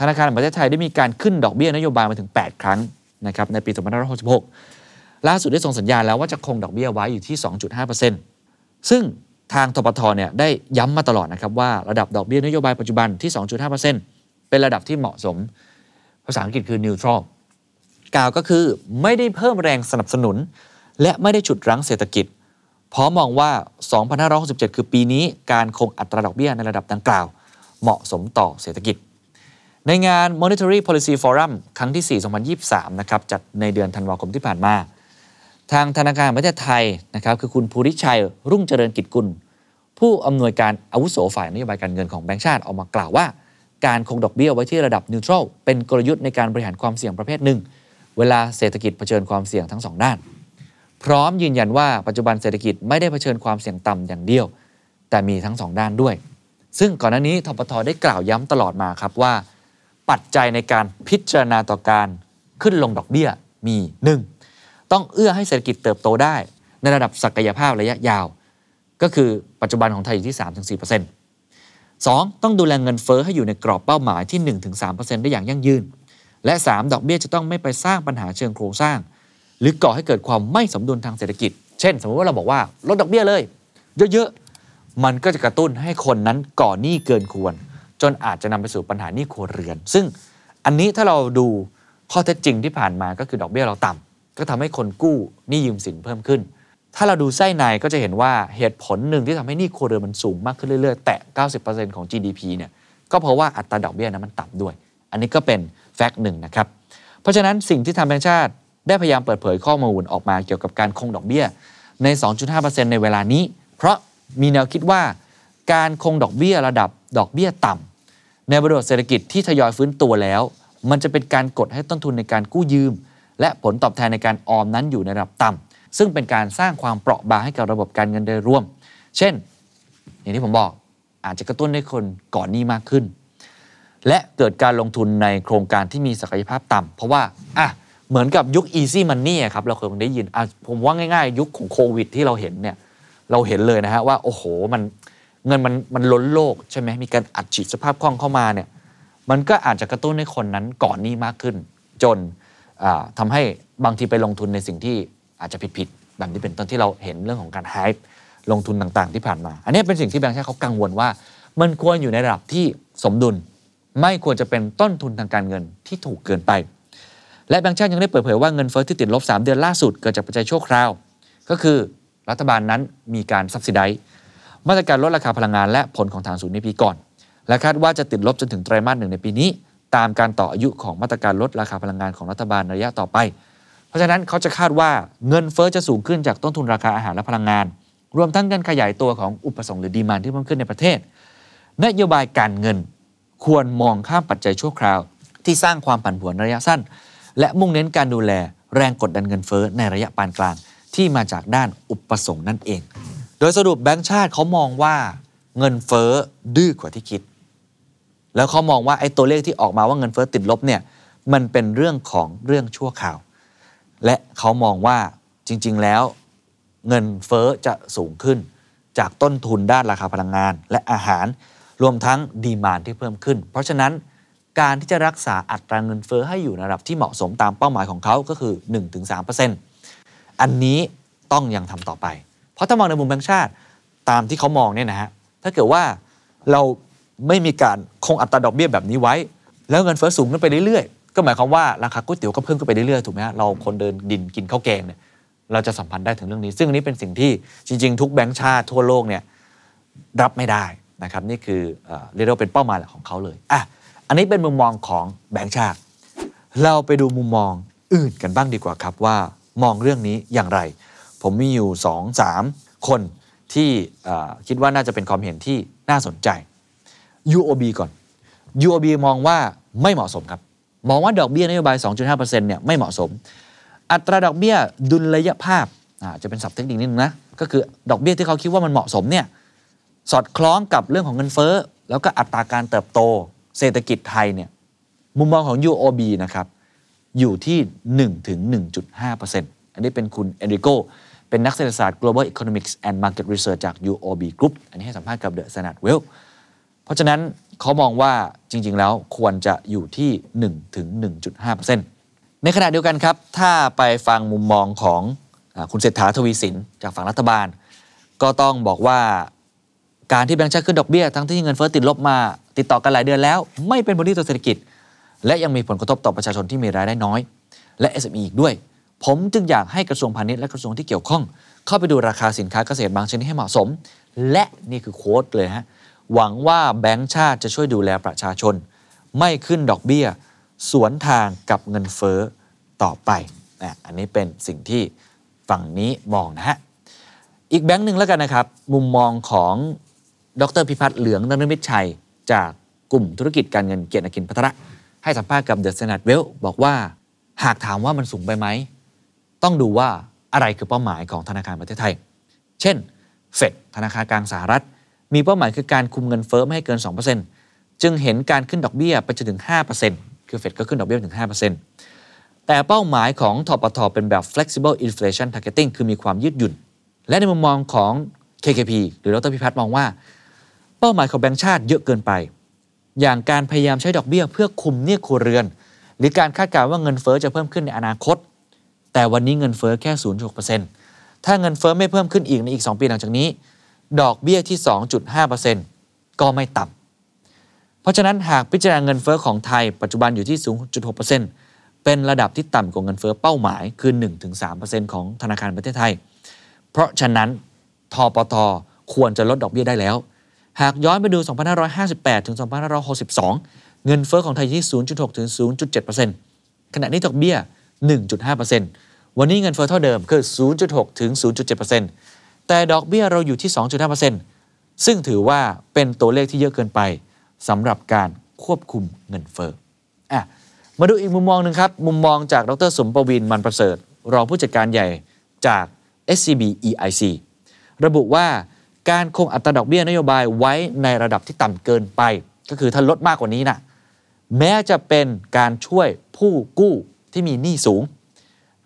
ธนาคารแห่งประเทศไทยได้มีการขึ้นดอกเบี้ยนโยบายมาถึง 8 ครั้งนะครับในปี 2566 ล่าสุดได้ส่งสัญญาณแล้วว่าจะคงดอกเบี้ยไว้อยู่ที่ 2.5%ซึ่ง ทางทปทเนี่ยได้ย้ำมาตลอดนะครับว่าระดับดอกเบี้ยนโยบายปัจจุบันที่ 2.5%เป็นระดับที่เหมาะสม ภาษาอังกฤษคือ neutral กล่าวก็คือไม่ได้เพิ่มแรงสนับสนุน และไม่ได้ฉุดรั้งเศรษฐกิจ เพราะมองว่า 2567 คือปีนี้การคงอัตราดอกเบี้ยในระดับดังกล่าว เหมาะสมต่อเศรษฐกิจ ในงาน Monetary Policy Forum ครั้งที่ 4 2023 นะครับจัดในเดือนธันวาคมที่ผ่านมา ทางธนาคารประเทศไทยนะครับคือคุณภูริชัยรุ่งเจริญกิจกุล ผู้อำนวยการอาวุโสฝ่ายนโยบายการเงินของแบงก์ชาติออกมากล่าวว่า การคงดอกเบี้ยไว้ที่ระดับนิวทรัลเป็นกลยุทธ์ในการบริหารความเสี่ยงประเภทหนึ่ง เวลาเศรษฐกิจเผชิญความเสี่ยงทั้งสองด้าน พร้อมยืนยันว่าปัจจุบันเศรษฐกิจไม่ได้เผชิญความเสี่ยงต่ำอย่างเดียว แต่มีทั้งสองด้านด้วย ซึ่งก่อนหน้านี้ทปทได้กล่าวย้ำตลอดมาครับว่า ปัจจัยในการพิจารณาต่อการขึ้นลงดอกเบี้ยมี 1. ต้องเอื้อให้เศรษฐกิจเติบโตได้ ในระดับศักยภาพระยะยาว ก็คือปัจจุบันของไทยอยู่ที่ 3-4% 2. ต้องดูแลเงินเฟ้อให้อยู่ในกรอบเป้าหมายที่ 1-3%ได้อย่างยั่งยืน และ 3. ดอกเบี้ยจะต้องไม่ไปสร้างปัญหาเชิงโครงสร้าง หรือก่อให้เกิดความไม่สมดุลทางเศรษฐกิจ เช่น สมมติว่าเราบอกว่าลดดอกเบี้ยเลย เยอะๆมันก็จะกระตุ้นให้คนนั้นก่อหนี้เกินควร จนอาจจะนำไปสู่ปัญหาหนี้ครัวเรือน ซึ่งอันนี้ถ้าเราดูข้อเท็จจริงที่ผ่านมาก็คือดอกเบี้ยเราต่ำ ก็ทำให้คนกู้หนี้ยืมสินเพิ่มขึ้น ถ้าเราดูไส้ในก็จะเห็นว่าเหตุผลหนึ่งที่ทำให้หนี้ครัวเรือนมันสูงมากขึ้นเรื่อยๆ แตะ 90%ของ GDP เนี่ยก็เพราะว่าอัตราดอกเบี้ยนั้นมันต่ำด้วย อันนี้ก็เป็นแฟกต์หนึ่งนะครับ เพราะฉะนั้นสิ่งที่ทางแบงก์ชาติได้พยายามเปิดเผยข้อมูลออกมาเกี่ยวกับการคงดอกเบี้ยใน 2.5%ในเวลานี้ เพราะมีแนวคิดว่าการคงดอกเบี้ยระดับดอกเบี้ยต่ำในบริบทเศรษฐกิจที่ทยอยฟื้นตัวแล้ว มันจะเป็นการกดให้ต้นทุนในการกู้ยืม และผลตอบแทนในการออมนั้นอยู่ในระดับต่ำซึ่งเป็นการสร้างความเปราะบางให้กับระบบการเงินโดยรวม เช่น อย่างที่ผมบอกอาจจะกระตุ้นให้คนก่อนหนี้มากขึ้น และเกิดการลงทุนในโครงการที่มีศักยภาพต่ำเพราะว่าอะเหมือนกับยุค easy money ครับเราเคยได้ยินผมว่าง่ายๆ ยุคของโควิดที่เราเห็นเนี่ยเราเห็นเลยนะฮะว่าโอ้โหมันเงินมันมันล้นโลกใช่ไหมมีการอัดฉีดสภาพคล่องเข้ามาเนี่ยมันก็อาจจะกระตุ้นให้คนนั้นก่อนหนี้มากขึ้น จน อ่าทำให้บางทีไปลงทุนในสิ่งที่อาจจะผิดๆแบบนี้เป็นต้นที่เราเห็นเรื่องของการ hype ลงทุนต่างๆที่ผ่านมา อันนี้เป็นสิ่งที่แบงค์ชาติเขากังวลว่า มันควรอยู่ในระดับที่สมดุล ไม่ควรจะเป็นต้นทุนทางการเงินที่ถูกเกินไป และแบงค์ชาติยังได้เปิดเผยว่าเงินเฟ้อที่ติดลบ 3 เดือนล่าสุดเกิดจากปัจจัยชั่วคราว ก็คือรัฐบาลนั้นมีการซับซิไดมาตรการลดราคาพลังงานและผลของทางศูนย์ในปีก่อน และคาดว่าจะติดลบจนถึงไตรมาสหนึ่งในปีนี้ ตามการต่ออายุของมาตรการลดราคาพลังงานของรัฐบาลระยะต่อไป เพราะฉะนั้นเขาจะคาดว่าเงินเฟ้อจะสูงขึ้นจากต้นทุนราคาอาหารและพลังงาน รวมทั้งการขยายตัวของอุปสงค์หรือดีมานที่เพิ่มขึ้นในประเทศ นโยบายการเงินควรมองข้ามปัจจัยชั่วคราว ที่สร้างความผันผวนระยะสั้น และมุ่งเน้นการดูแลแรงกดดันเงินเฟ้อในระยะปานกลาง ที่มาจากด้านอุปสงค์นั่นเอง โดยสรุปแบงก์ชาติเขามองว่าเงินเฟ้อดื้อกว่าที่คิด แล้วเขามองว่าไอ้ตัวเลขที่ออกมาว่าเงินเฟ้อติดลบเนี่ยมันเป็นเรื่องของเรื่องชั่วคราว และเขามองว่าจริง ๆ แล้ว เงินเฟ้อจะสูงขึ้น จากต้นทุนด้านราคาพลังงาน และอาหารรวมทั้งดีมานที่เพิ่มขึ้น เพราะฉะนั้นการที่จะรักษาอัตราเงินเฟ้อให้อยู่ในระดับที่เหมาะสมตามเป้าหมายของเขาก็คือ 1-3%อันนี้ต้องยังทำต่อไป เพราะถ้ามองในมุมแบงก์ชาติตามที่เขามองเนี่ยนะฮะถ้าเกิดว่าเรา ไม่มีการคงอัตราดอกเบี้ยแบบนี้ไว้ แล้วเงินเฟ้อสูงขึ้นไปเรื่อยๆ ก็หมายความว่าราคาก๋วยเตี๋ยวก็เพิ่มขึ้นไปเรื่อยๆ ถูกไหมเราคนเดินดินกินข้าวแกงเนี่ยเราจะสัมพันธ์ได้ถึงเรื่องนี้ ซึ่งอันนี้เป็นสิ่งที่จริงๆ ทุกแบงก์ชาติทั่วโลกเนี่ยรับไม่ได้นะครับนี่คือเอ่อเรียกว่าเป็นเป้าหมายหลักของเขาเลยอะอันนี้เป็นมุมมองของแบงก์ชาติ เราไปดูมุมมองอื่นกันบ้างดีกว่าครับว่ามองเรื่องนี้อย่างไร ผมมีอยู่ 2 3 คนที่คิดว่าน่าจะเป็นความเห็นที่น่าสนใจ UOB ก่อน UOB มองว่าไม่เหมาะสมครับ มองว่าดอกเบี้ยนโยบาย 2.5%เนี่ยไม่เหมาะสม อัตราดอกเบี้ยดุลยภาพจะเป็นศัพท์เทคนิคนิดนึงนะ ก็คือดอกเบี้ยที่เขาคิดว่ามันเหมาะสมเนี่ยสอดคล้องกับเรื่องของเงินเฟ้อ แล้วก็อัตราการเติบโต เศรษฐกิจไทยเนี่ยมุมมองของ UOB นะครับอยู่ที่ 1 ถึง 1.5%อันนี้เป็นคุณเอนริโกเป็นนักเศรษฐศาสตร์ global economics and market research จาก UOB Group อันนี้ให้สัมภาษณ์กับ The Standard Well เพราะฉะนั้นเขามองว่าจริง ๆ แล้วควรจะอยู่ที่ 1 ถึง 1.5%ในขณะเดียวกันครับ ถ้าไปฟังมุมมองของคุณเศรษฐาทวีสินจากฝั่งรัฐบาล ก็ต้องบอกว่าการที่แบงก์ชาติขึ้นดอกเบี้ย ทั้งที่เงินเฟ้อติดลบมา ติดต่อกันหลายเดือนแล้ว ไม่เป็นผลดีต่อเศรษฐกิจ และยังมีผลกระทบต่อประชาชนที่มีรายได้น้อย และ SME อีกด้วย ผมจึงอยากให้กระทรวงพาณิชย์และกระทรวงที่เกี่ยวข้อง เข้าไปดูราคาสินค้าเกษตรบางชนิดให้เหมาะสม และนี่คือโค้ดเลยฮะ หวังว่าแบงก์ชาติจะช่วยดูแลประชาชน ไม่ขึ้นดอกเบี้ย สวนทางกับเงินเฟ้อต่อไปนะอันนี้เป็นสิ่งที่ฝั่งนี้มองนะฮะ อีกแบงค์หนึ่งแล้วกันนะครับ มุมมองของดรพิพัฒน์เหลืองนรมิตรชัย จากกลุ่มธุรกิจการเงินเกียรติกินพัทระ ให้สัมภาษณ์กับเดอะ s แน d ์เวลบอกว่าหากถามว่ามันสูงไปไหม ต้องดูว่าอะไรคือเป้าหมายของธนาคารประเทศไทย เช่น เฟดธนาคารกลางสหรัฐ มีเป้าหมายคือการคุมเงินเฟ้อไม่ให้เกิน 2%จึงเห็นการขึ้นดอกเบี้ยไปจนถึง 5%คือเฟดก็ขึ้นดอกเบี้ยไปถึง 5%แต่เป้าหมายของทปทเป็นแบบ flexible inflation targeting คือมีความยืดหยุ่น และในมุมมองของ KKP หรือดรพิพัฒน์มองว่า เป้าหมายของแบงก์ชาติเยอะเกินไป อย่างการพยายามใช้ดอกเบี้ยเพื่อคุมหนี้ครัวเรือน หรือการคาดการณ์ว่าเงินเฟ้อจะเพิ่มขึ้นในอนาคต แต่วันนี้เงินเฟ้อแค่ 0.6%ถ้าเงินเฟ้อไม่เพิ่มขึ้นอีกในอีก 2 ปีหลังจากนี้ ดอกเบี้ยที่ 2.5%ก็ไม่ต่ำ เพราะฉะนั้นหากพิจารณาเงินเฟ้อของไทยปัจจุบันอยู่ที่ 0.6%เป็นระดับที่ต่ำกว่าเงินเฟ้อเป้าหมายคือ 1-3%ของธนาคารประเทศไทย เพราะฉะนั้นทปทควรจะลดดอกเบี้ยได้แล้ว หากย้อนไปดู 2558 ถึง 2562 เงินเฟ้อของไทยที่ 0.6 ถึง 0.7%ขณะนี้ดอกเบี้ย 1.5%วันนี้เงินเฟ้อเท่าเดิมคือ 0.6 ถึง 0.7% แต่ดอกเบี้ยเราอยู่ที่ 2.5%ซึ่งถือว่าเป็นตัวเลขที่เยอะเกินไปสำหรับการควบคุมเงินเฟ้ออะมาดูอีกมุมมองหนึ่งครับ มุมมองจากดรสมประวินมันประเสริฐ รองผู้จัดการใหญ่จาก SCB EIC ระบุว่าการคงอัตราดอกเบี้ยนโยบายไว้ในระดับที่ต่ำเกินไป ก็คือถ้าลดมากกว่านี้นะแม้จะเป็นการช่วยผู้กู้ที่มีหนี้สูง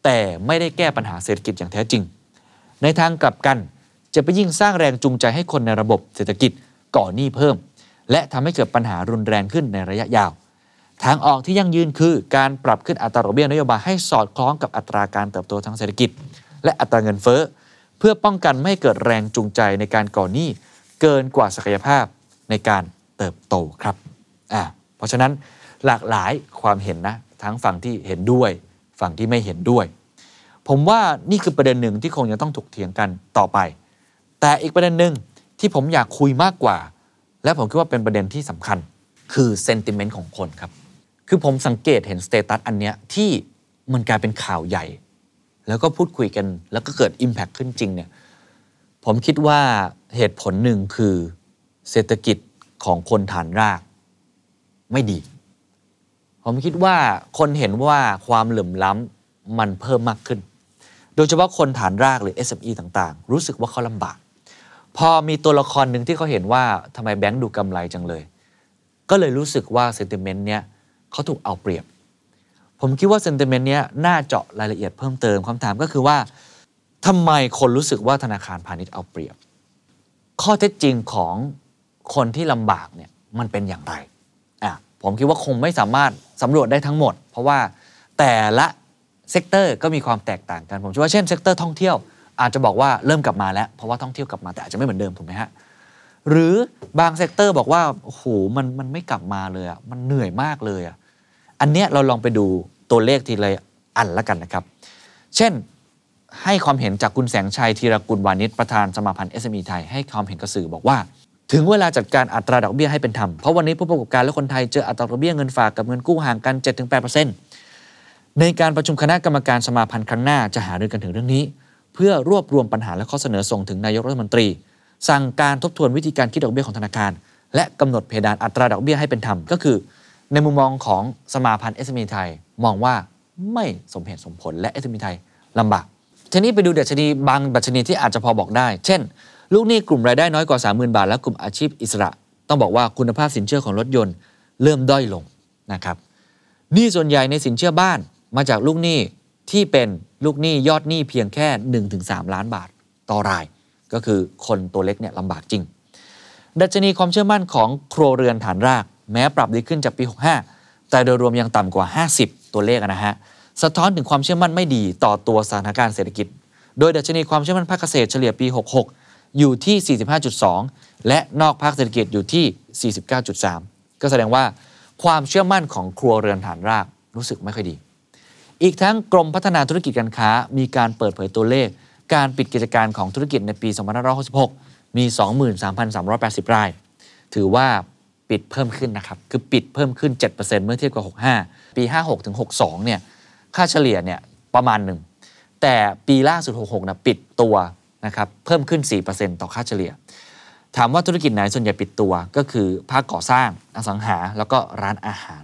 แต่ไม่ได้แก้ปัญหาเศรษฐกิจอย่างแท้จริง ในทางกลับกัน จะไปยิ่งสร้างแรงจูงใจให้คนในระบบเศรษฐกิจก่อหนี้เพิ่ม และทำให้เกิดปัญหารุนแรงขึ้นในระยะยาว ทางออกที่ยั่งยืนคือการปรับขึ้นอัตราดอกเบี้ยนโยบายให้สอดคล้องกับอัตราการเติบโตทางเศรษฐกิจ และอัตราเงินเฟ้อเพื่อป้องกันไม่ให้เกิดแรงจูงใจในการก่อหนี้เกินกว่าศักยภาพในการเติบโตครับอ่าเพราะฉะนั้นหลากหลายความเห็นนะทั้งฝั่งที่เห็นด้วย ฝั่งที่ไม่เห็นด้วย ผมว่านี่คือประเด็นหนึ่งที่คงยังต้องถกเถียงกันต่อไป แต่อีกประเด็นหนึ่งที่ผมอยากคุยมากกว่า และผมคิดว่าเป็นประเด็นที่สำคัญ คือเซนติเมนต์ของคนครับ คือผมสังเกตเห็นสเตตัสอันเนี้ยที่มันกลายเป็นข่าวใหญ่ แล้วก็พูดคุยกัน แล้วก็เกิด Impact ขึ้นจริงเนี่ยผมคิดว่าเหตุผลหนึ่งคือเศรษฐกิจของคนฐานราก ไม่ดี ผมคิดว่าคนเห็นว่าความเหลื่อมล้ำมันเพิ่มมากขึ้น ดยเฉพาะคนฐานรากหรือ SME ต่างๆ รู้สึกว่าเขาลำบาก พอมีตัวละครหนึ่งที่เขาเห็นว่าทำไมแบงค์ดูกำไรจังเลย ก็เลยรู้สึกว่าเซนติเมนต์เนี้ยเขาถูกเอาเปรียบ ผมคิดว่าเซนติเมนต์เนี้ยน่าเจาะรายละเอียดเพิ่มเติมคำถามก็คือว่าทำไมคนรู้สึกว่าธนาคารพาณิชย์เอาเปรียบ ข้อเท็จจริงของคนที่ลำบากเนี่ยมันเป็นอย่างไรอะผมคิดว่าคงไม่สามารถสำรวจได้ทั้งหมด เพราะว่าแต่ละ sector ก็มีความแตกต่างกัน ผมคิดว่าเช่น sector ท่องเที่ยวอาจจะบอกว่าเริ่มกลับมาแล้ว เพราะว่าท่องเที่ยวกลับมาแต่อาจจะไม่เหมือนเดิมถูกไหมฮะหรือบาง sector บอกว่าโอ้โหมันมันไม่กลับมาเลยอะมันเหนื่อยมากเลยอะอันเนี้ยเราลองไปดูตัวเลขทีละอันละกันนะครับ เช่นให้ความเห็นจากคุณแสงชัยธีรกุลวานิชประธานสมาพันธ์ SME ไทยให้ความเห็นกับสื่อบอกว่า ถึงเวลาจัดการอัตราดอกเบี้ยให้เป็นธรรม เพราะวันนี้ผู้ประกอบการและคนไทยเจออัตราดอกเบี้ยเงินฝากกับเงินกู้ห่างกัน 7-8% ในการประชุมคณะกรรมการสมาพันธ์ครั้งหน้าจะหารือกันถึงเรื่องนี้ เพื่อรวบรวมปัญหาและข้อเสนอส่งถึงนายกรัฐมนตรี สั่งการทบทวนวิธีการคิดดอกเบี้ยของธนาคาร และกำหนดเพดานอัตราดอกเบี้ยให้เป็นธรรมก็คือ ในมุมมองของสมาพันธ์ SME ไทย มองว่าไม่สมเหตุสมผลและ SME ไทยลำบากทีนี้ไปดูดัชนีบางดัชนีที่อาจจะพอบอกได้ เช่น ลูกหนี้กลุ่มรายได้น้อยกว่า 30,000 บาท และกลุ่มอาชีพอิสระ ต้องบอกว่าคุณภาพสินเชื่อของรถยนต์ เริ่มด้อยลงนะครับหนี้ส่วนใหญ่ในสินเชื่อบ้าน มาจากลูกหนี้ที่เป็นลูกหนี้ยอดหนี้เพียงแค่ 1-3 ล้านบาทต่อราย ก็คือคนตัวเล็กเนี่ยลำบากจริง ดัชนีความเชื่อมั่นของครัวเรือนฐานราก แม้ปรับดีขึ้นจากปี 65 แต่โดยรวมยังต่ำกว่า 50 ตัวเลขนะฮะสะท้อนถึงความเชื่อมั่นไม่ดีต่อตัวสถานการณ์เศรษฐกิจ โดยดัชนีความเชื่อมั่นภาคเกษตรเฉลี่ยปี 66 อยู่ที่ 45.2 และนอกภาคเศรษฐกิจอยู่ที่ 49.3 ก็แสดงว่าความเชื่อมั่นของครัวเรือนฐานรากรู้สึกไม่ค่อยดี อีกทั้งกรมพัฒนาธุรกิจการค้า มีการเปิดเผยตัวเลข การปิดกิจการของธุรกิจในปี 2566 มี 23,380 ราย ถือว่าปิดเพิ่มขึ้นนะครับ คือปิดเพิ่มขึ้น 7%เมื่อเทียบกับ 65 ปี 56ถึง62 เนี่ย ค่าเฉลี่ยเนี่ยประมาณหนึ่ง แต่ปีล่าสุด 66 นะปิดตัวนะครับ เพิ่มขึ้น 4%ต่อค่าเฉลี่ย ถามว่าธุรกิจไหนส่วนใหญ่ปิดตัว ก็คือภาคก่อสร้าง อสังหา แล้วก็ร้านอาหาร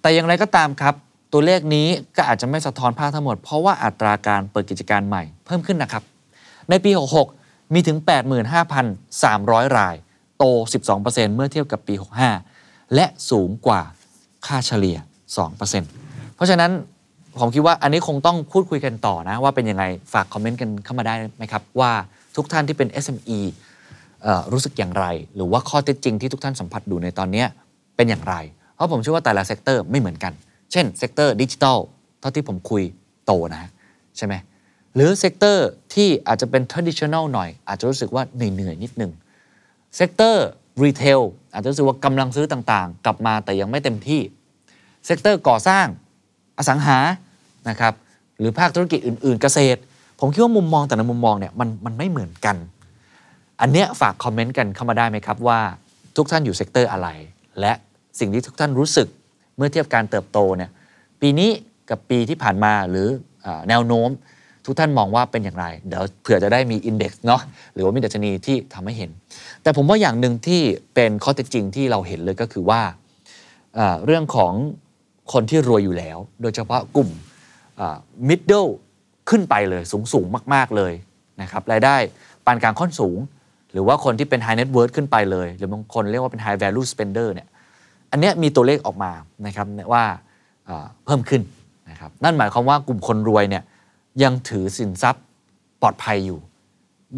แต่อย่างไรก็ตามครับ ตัวเลขนี้ก็อาจจะไม่สะท้อนภาพทั้งหมด เพราะว่าอัตราการเปิดกิจการใหม่เพิ่มขึ้นนะครับ ในปี 66 มีถึง 85,300 ราย โต 12%เมื่อเทียบกับปี 65 และสูงกว่าค่าเฉลี่ย 2%เพราะฉะนั้นผมคิดว่าอันนี้คงต้องพูดคุยกันต่อนะ ว่าเป็นยังไงฝากคอมเมนต์กันเข้ามาได้ไหมครับ ว่าทุกท่านที่เป็น SME เอ่อรู้สึกอย่างไร หรือว่าข้อเท็จจริงที่ทุกท่านสัมผัสดูในตอนนี้เป็นอย่างไร เพราะผมเชื่อว่าแต่ละ sector ไม่เหมือนกัน เช่น sector ดิจิทัลเท่าที่ผมคุยโตนะใช่ไหมหรือ sector ที่อาจจะเป็น traditional หน่อย อาจจะรู้สึกว่าเหนื่อยๆนิดนึง sector retail อาจจะรู้สึกว่ากำลังซื้อต่างๆ กลับมาแต่ยังไม่เต็มที่ sector ก่อสร้างอสังหานะครับหรือภาคธุรกิจอื่น ๆ เกษตร ผมคิดว่ามุมมองแต่ละมุมมองเนี่ยมันมันไม่เหมือนกัน อันเนี้ยฝากคอมเมนต์กันเข้ามาได้ไหมครับว่าทุกท่านอยู่ sector อะไร และสิ่งที่ทุกท่านรู้สึก เมื่อเทียบการเติบโตเนี่ยปีนี้กับปีที่ผ่านมาหรือแนวโน้ม ทุกท่านมองว่าเป็นอย่างไร เดี๋ยวเผื่อจะได้มี index เนาะหรือว่ามีดัชนีที่ทำให้เห็น แต่ผมว่าอย่างหนึ่งที่เป็นข้อเท็จจริงที่เราเห็นเลยก็คือว่าเรื่องของคนที่รวยอยู่แล้ว โดยเฉพาะกลุ่ม middleขึ้นไปเลยสูงสูงมาก ๆ เลยนะครับรายได้ปานกลางค่อนสูง หรือว่าคนที่เป็น High Net Worth ขึ้นไปเลย หรือบางคนเรียกว่าเป็น High Value Spender เนี่ย อันนี้มีตัวเลขออกมานะครับว่าเพิ่มขึ้นนะครับนั่นหมายความว่ากลุ่มคนรวยเนี่ยยังถือสินทรัพย์ปลอดภัยอยู่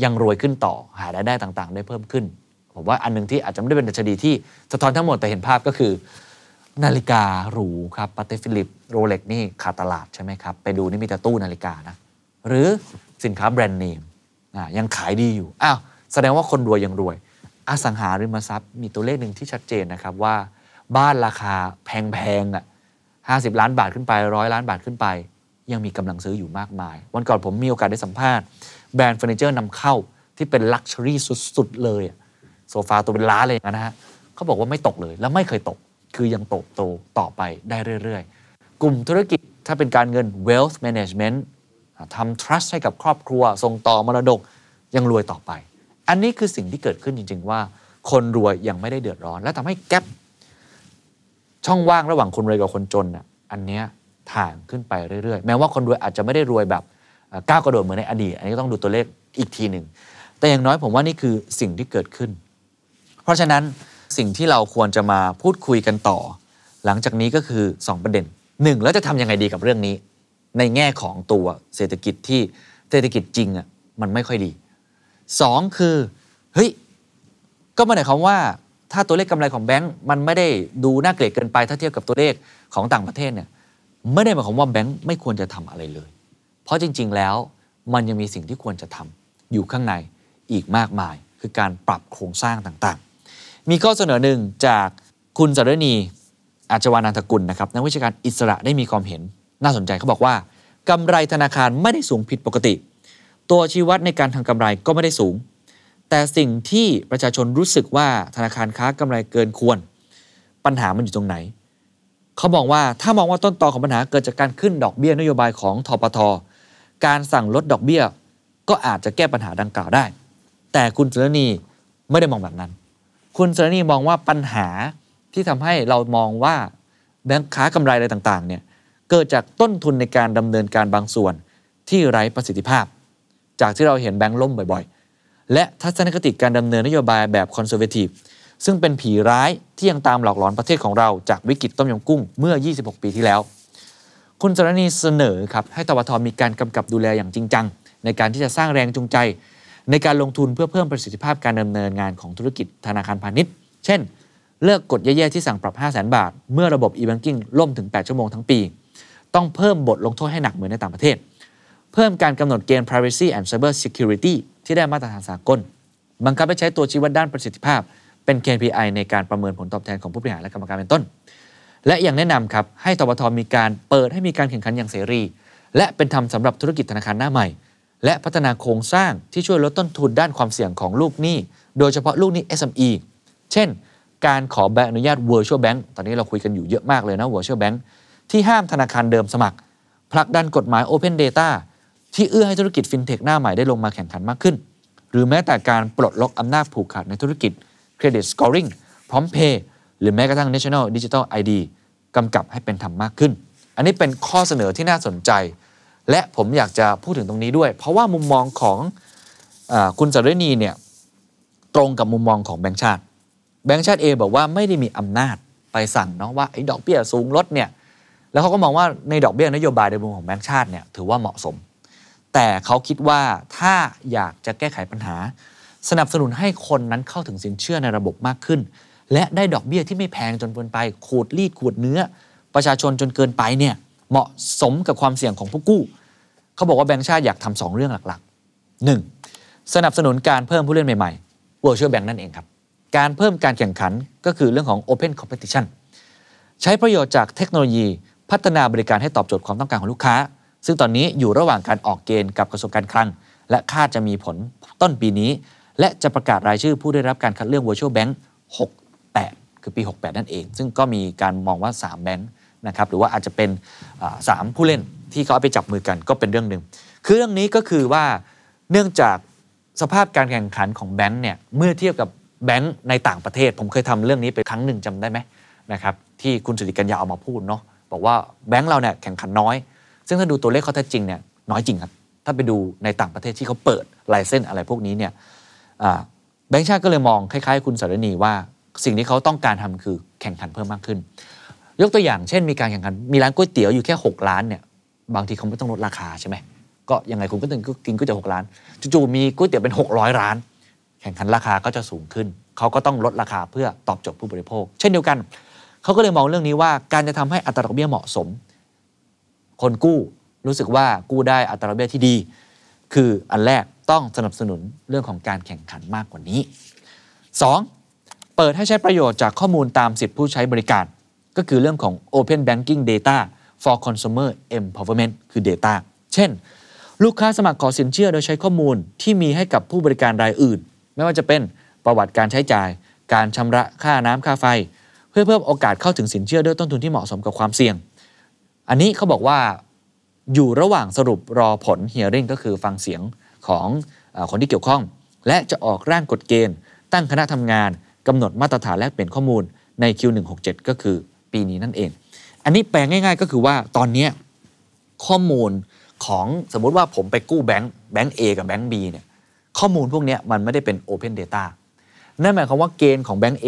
ยังรวยขึ้นต่อหารายได้ต่างๆ ได้เพิ่มขึ้น ผมว่าอันหนึงที่อาจจะไม่ได้เป็นดัชนีที่สะท้อนทั้งหมดแต่เห็นภาพก็คือ นาฬิกาหรูครับ Patek Philippe Rolex นี่ขาดตลาดใช่ไหมครับ ไปดูนี่มีแต่ตู้นาฬิกานะหรือสินค้าแบรนด์เนมยังขายดีอยู่อ้าวแสดงว่าคนรวยยังรวย อสังหาริมทรัพย์มีตัวเลขหนึ่งที่ชัดเจนนะครับว่า บ้านราคาแพงๆอะห้าสิบล้านบาทขึ้นไปร้อยล้านบาทขึ้นไป ยังมีกำลังซื้ออยู่มากมาย วันก่อนผมมีโอกาสได้สัมภาษณ์แบรนด์เฟอร์นิเจอร์นำเข้าที่เป็น luxury สุดๆเลยอะโซฟาตัวเป็นล้านเลยนะฮะเขาบอกว่าไม่ตกเลยแล้วไม่เคยตก คือยังโตโตต่อไปได้เรื่อยๆ กลุ่มธุรกิจถ้าเป็นการเงิน wealth management ทำ trust ให้กับครอบครัว ส่งต่อมรดกยังรวยต่อไป อันนี้คือสิ่งที่เกิดขึ้นจริง ๆ ว่า คนรวยยังไม่ได้เดือดร้อน และทำให้แกลบ ช่องว่างระหว่างคนรวยกับคนจนน่ะอันเนี้ยถ่างขึ้นไปเรื่อยๆ แม้ว่าคนรวยอาจจะไม่ได้รวยแบบก้าวกระโดดเหมือนในอดีต อันนี้ต้องดูตัวเลขอีกทีหนึ่ง แต่อย่างน้อยผมว่านี่คือสิ่งที่เกิดขึ้น เพราะฉะนั้นสิ่งที่เราควรจะมาพูดคุยกันต่อ หลังจากนี้ก็คือ 2 ประเด็น 1. แล้วจะทำยังไงดีกับเรื่องนี้ ในแง่ของตัวเศรษฐกิจที่เศรษฐกิจจริงอะมันไม่ค่อยดี 2. คือเฮ้ยก็ไม่ได้ความว่า ถ้าตัวเลขกำไรของแบงก์มันไม่ได้ดูน่าเกลียดเกินไปถ้าเทียบกับตัวเลขของต่างประเทศเนี่ยไม่ได้หมายความว่าแบงก์ไม่ควรจะทำอะไรเลย เพราะจริง ๆ แล้วมันยังมีสิ่งที่ควรจะทำอยู่ข้างในอีกมากมาย คือการปรับโครงสร้างต่างๆ มีข้อเสนอหนึ่งจากคุณสรณีอาจวานันทกุลนะครับนักวิชาการอิสระได้มีความเห็น น่าสนใจเขาบอกว่ากำไรธนาคารไม่ได้สูงผิดปกติ ตัวชี้วัดในการทำกำไรก็ไม่ได้สูง แต่สิ่งที่ประชาชนรู้สึกว่าธนาคารค้ากำไรเกินควร ปัญหามันอยู่ตรงไหน เขาบอกว่าถ้ามองว่าต้นตอของปัญหาเกิดจากการขึ้นดอกเบี้ยนโยบายของธปท การสั่งลดดอกเบี้ย ก็อาจจะแก้ปัญหาดังกล่าวได้ แต่คุณสรณีไม่ได้มองแบบนั้น คุณสรณีมองว่าปัญหาที่ทำให้เรามองว่าแบงค์ค้ากำไรอะไรต่างๆเนี่ยเกิดจากต้นทุนในการดำเนินการบางส่วนที่ไร้ประสิทธิภาพ จากที่เราเห็นแบงค์ล่มบ่อยๆ และทัศนคติการดำเนินนโยบายแบบ conservativeซึ่งเป็นผีร้ายที่ยังตามหลอกหลอนประเทศของเราจากวิกฤตต้มยำกุ้งเมื่อ 26 ปีที่แล้ว คุณสรณีเสนอครับให้ตวทมีการกำกับดูแลอย่างจริงจัง ในการที่จะสร้างแรงจูงใจ ในการลงทุนเพื่อเพิ่มประสิทธิภาพการดำเนินงานของธุรกิจธนาคารพาณิชย์ เช่น เลิกกฎแย่ๆที่สั่งปรับ 5 0 0 0 0 0บาท เมื่อระบบ e-banking ล่มถึง 8 ชั่วโมงทั้งปี ต้องเพิ่มบทลงโทษให้หนักเหมือนในต่างประเทศ เพิ่มการกำหนดเกณฑ์ privacy and cyber security ที่ได้มาตรฐานสากล บังคับให้ใช้ตัวชี้วัดด้านประสิทธิภาพ เป็น KPI ในการประเมินผลตอบแทนของผู้บริหารและกรรมการเป็นต้น และอย่างแนะนำครับให้ตบทมีการเปิดให้มีการแข่งขันอย่างเสรี และเป็นธรรมสำหรับธุรกิจธนาคารหน้าใหม่ และพัฒนาโครงสร้างที่ช่วยลดต้นทุนด้านความเสี่ยงของลูกหนี้ โดยเฉพาะลูกหนี้ SME เช่น การขอใบอนุญาต Virtual Bank ตอนนี้เราคุยกันอยู่เยอะมากเลยนะ Virtual Bank ที่ห้ามธนาคารเดิมสมัครผลักดันกฎหมาย Open Data ที่เอื้อให้ธุรกิจฟินเทคหน้าใหม่ได้ลงมาแข่งขันมากขึ้น หรือแม้แต่การปลดล็อกอำนาจผูกขาดในธุรกิจ Credit Scoring พร้อมเพย์หรือแม้กระทั่ง National Digital ID กำกับให้เป็นธรรมมากขึ้น อันนี้เป็นข้อเสนอที่น่าสนใจ และผมอยากจะพูดถึงตรงนี้ด้วย เพราะว่ามุมมองของอคุณสรณีเนี่ยตรงกับมุมมองของแบงก์ชาติ แบงก์ชาติเองบอกว่าไม่ได้มีอำนาจไปสั่งเนาะว่าไอ้ดอกเบี้ยสูงลดเนี่ยแล้วเขาก็มองว่าในดอกเบี้ยนโยบายในมุมของแบงก์ชาติเนี่ยถือว่าเหมาะสม แต่เขาคิดว่าถ้าอยากจะแก้ไขปัญหา สนับสนุนให้คนนั้นเข้าถึงสินเชื่อในระบบมากขึ้น และได้ดอกเบี้ยที่ไม่แพงจนเกินไปขูดรีดขูดเนื้อ ประชาชนจนเกินไปเนี่ยเหมาะสมกับความเสี่ยงของผู้กู้ เขาบอกว่าแบงก์ชาติอยากทำสองเรื่องหลักๆ 1. สนับสนุนการเพิ่มผู้เล่นใหม่ๆ Virtual Bank นั่นเองครับ การเพิ่มการแข่งขันก็คือเรื่องของ Open Competition ใช้ประโยชน์จากเทคโนโลยี พัฒนาบริการให้ตอบโจทย์ความต้องการของลูกค้า ซึ่งตอนนี้อยู่ระหว่างการออกเกณฑ์กับกระทรวงการคลัง และคาดจะมีผลต้นปีนี้ และจะประกาศรายชื่อผู้ได้รับการคัดเลือก Virtual Bank 68 คือปี 68 นั่นเอง ซึ่งก็มีการมองว่า 3 แบงค์นะครับหรือว่าอาจจะเป็นอ่าสามผู้เล่นที่เขาเอาไปจับมือกันก็เป็นเรื่องหนึ่งคือเรื่องนี้ก็คือว่าเนื่องจากสภาพการแข่งขันของแบงค์เนี่ยเมื่อเทียบกับแบงค์ในต่างประเทศ ผมเคยทำเรื่องนี้ไปครั้งหนึ่งจำได้ไหมนะครับที่คุณสุริกัญญาเอามาพูดเนาะบอกว่าแบงค์เราเนี่ยแข่งขันน้อย ซึ่งถ้าดูตัวเลขข้อเท็จจริงเนี่ยน้อยจริงครับ ถ้าไปดูในต่างประเทศที่เขาเปิดลายเส้นอะไรพวกนี้เนี่ยแบงค์ชาติก็เลยมองคล้ายๆ คุณสารณีว่าสิ่งที่เขาต้องการทำคือแข่งขันเพิ่มมากขึ้น ยกตัวอย่างเช่นมีการแข่งขันมีร้านก๋วยเตี๋ยวอยู่แค่ 6 ล้านเนี่ยบางทีเขาไม่ต้องลดราคาใช่ไหมก็ยังไงคุณก็ต้องกินก๋วยเตี๋ยวหกล้านจู่ๆมีก๋วยเตี๋ยวเป็น 600 ร้าน แข่งขันราคาก็จะสูงขึ้น เขาก็ต้องลดราคาเพื่อตอบโจทย์ผู้บริโภค เช่นเดียวกัน เขาก็เลยมองเรื่องนี้ว่าการจะทำให้อัตราดอกเบี้ยเหมาะสม คนกู้รู้สึกว่ากู้ได้อัตราดอกเบี้ยที่ดี คืออันแรกต้องสนับสนุนเรื่องของการแข่งขันมากกว่านี้ 2. เปิดให้ใช้ประโยชน์จากข้อมูลตามสิทธิผู้ใช้บริการ ก็คือเรื่องของ Open Banking Data for Consumer Empowerment คือ Data เช่น ลูกค้าสมัครขอสินเชื่อโดยใช้ข้อมูลที่มีให้กับผู้บริการรายอื่น ไม่ว่าจะเป็นประวัติการใช้จ่าย การชำระค่าน้ำค่าไฟ เพื่อเพิ่มโอกาสเข้าถึงสินเชื่อด้วยต้นทุนที่เหมาะสมกับความเสี่ยง อันนี้เขาบอกว่าอยู่ระหว่างสรุปรอผล hearing ก็คือฟังเสียงของคนที่เกี่ยวข้อง และจะออกร่างกฎเกณฑ์ ตั้งคณะทำงานกำหนดมาตรฐานแลกเปลี่ยนข้อมูลใน Q167 ก็คือปีนี้นั่นเอง อันนี้แปลง่าย ๆ ก็คือว่าตอนนี้ข้อมูลของสมมุติว่าผมไปกู้แบงค์แบงค์ A กับแบงค์ B เนี่ยข้อมูลพวกนี้มันไม่ได้เป็น Open Data นั่นหมายความว่าเกณฑ์ของแบงก์ A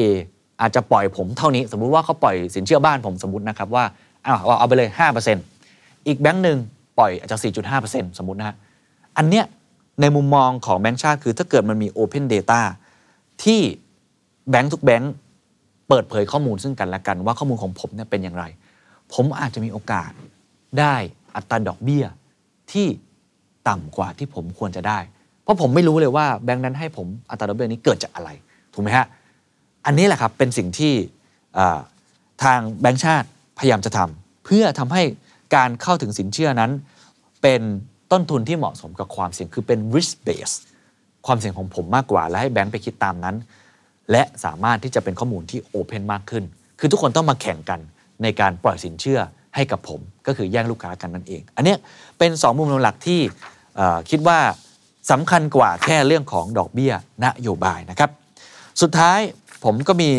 อาจจะปล่อยผมเท่านี้ สมมุติว่าเขาปล่อยสินเชื่อบ้านผมสมมตินะครับว่า อาเอเอาไปเลย 5%อีกแบงก์หนึ่งปล่อยอาจจะ 4.5%สมมตินะฮะอันเนี้ยในมุมมองของแบงก์ชาติคือถ้าเกิดมันมี Open Data ที่แบงก์ทุกแบงก์เปิดเผยข้อมูลซึ่งกันและกัน ว่าข้อมูลของผมเนี่ยเป็นอย่างไร ผมอาจจะมีโอกาสได้อัตราดอกเบี้ยที่ต่ำกว่าที่ผมควรจะได้ เพราะผมไม่รู้เลยว่าแบงค์นั้นให้ผมอัตราดอกเบี้ยนี้เกิดจากอะไร ถูกไหมฮะ อันนี้แหละครับเป็นสิ่งที่ทางแบงค์ชาติ พยายามจะทำเพื่อทำให้การเข้าถึงสินเชื่อนั้น เป็นต้นทุนที่เหมาะสมกับความเสี่ยงคือเป็น risk base ความเสี่ยงของผมมากกว่า และให้แบงค์ไปคิดตามนั้น และสามารถที่จะเป็นข้อมูลที่โอเพนมากขึ้น คือทุกคนต้องมาแข่งกันในการปล่อยสินเชื่อให้กับผมก็คือแย่งลูกค้ากันนั่นเอง อันนี้เป็น 2 มุมมองหลักที่คิดว่าสำคัญกว่าแค่เรื่องของดอกเบี้ยนโยบายนะครับ สุดท้ายผมก็มี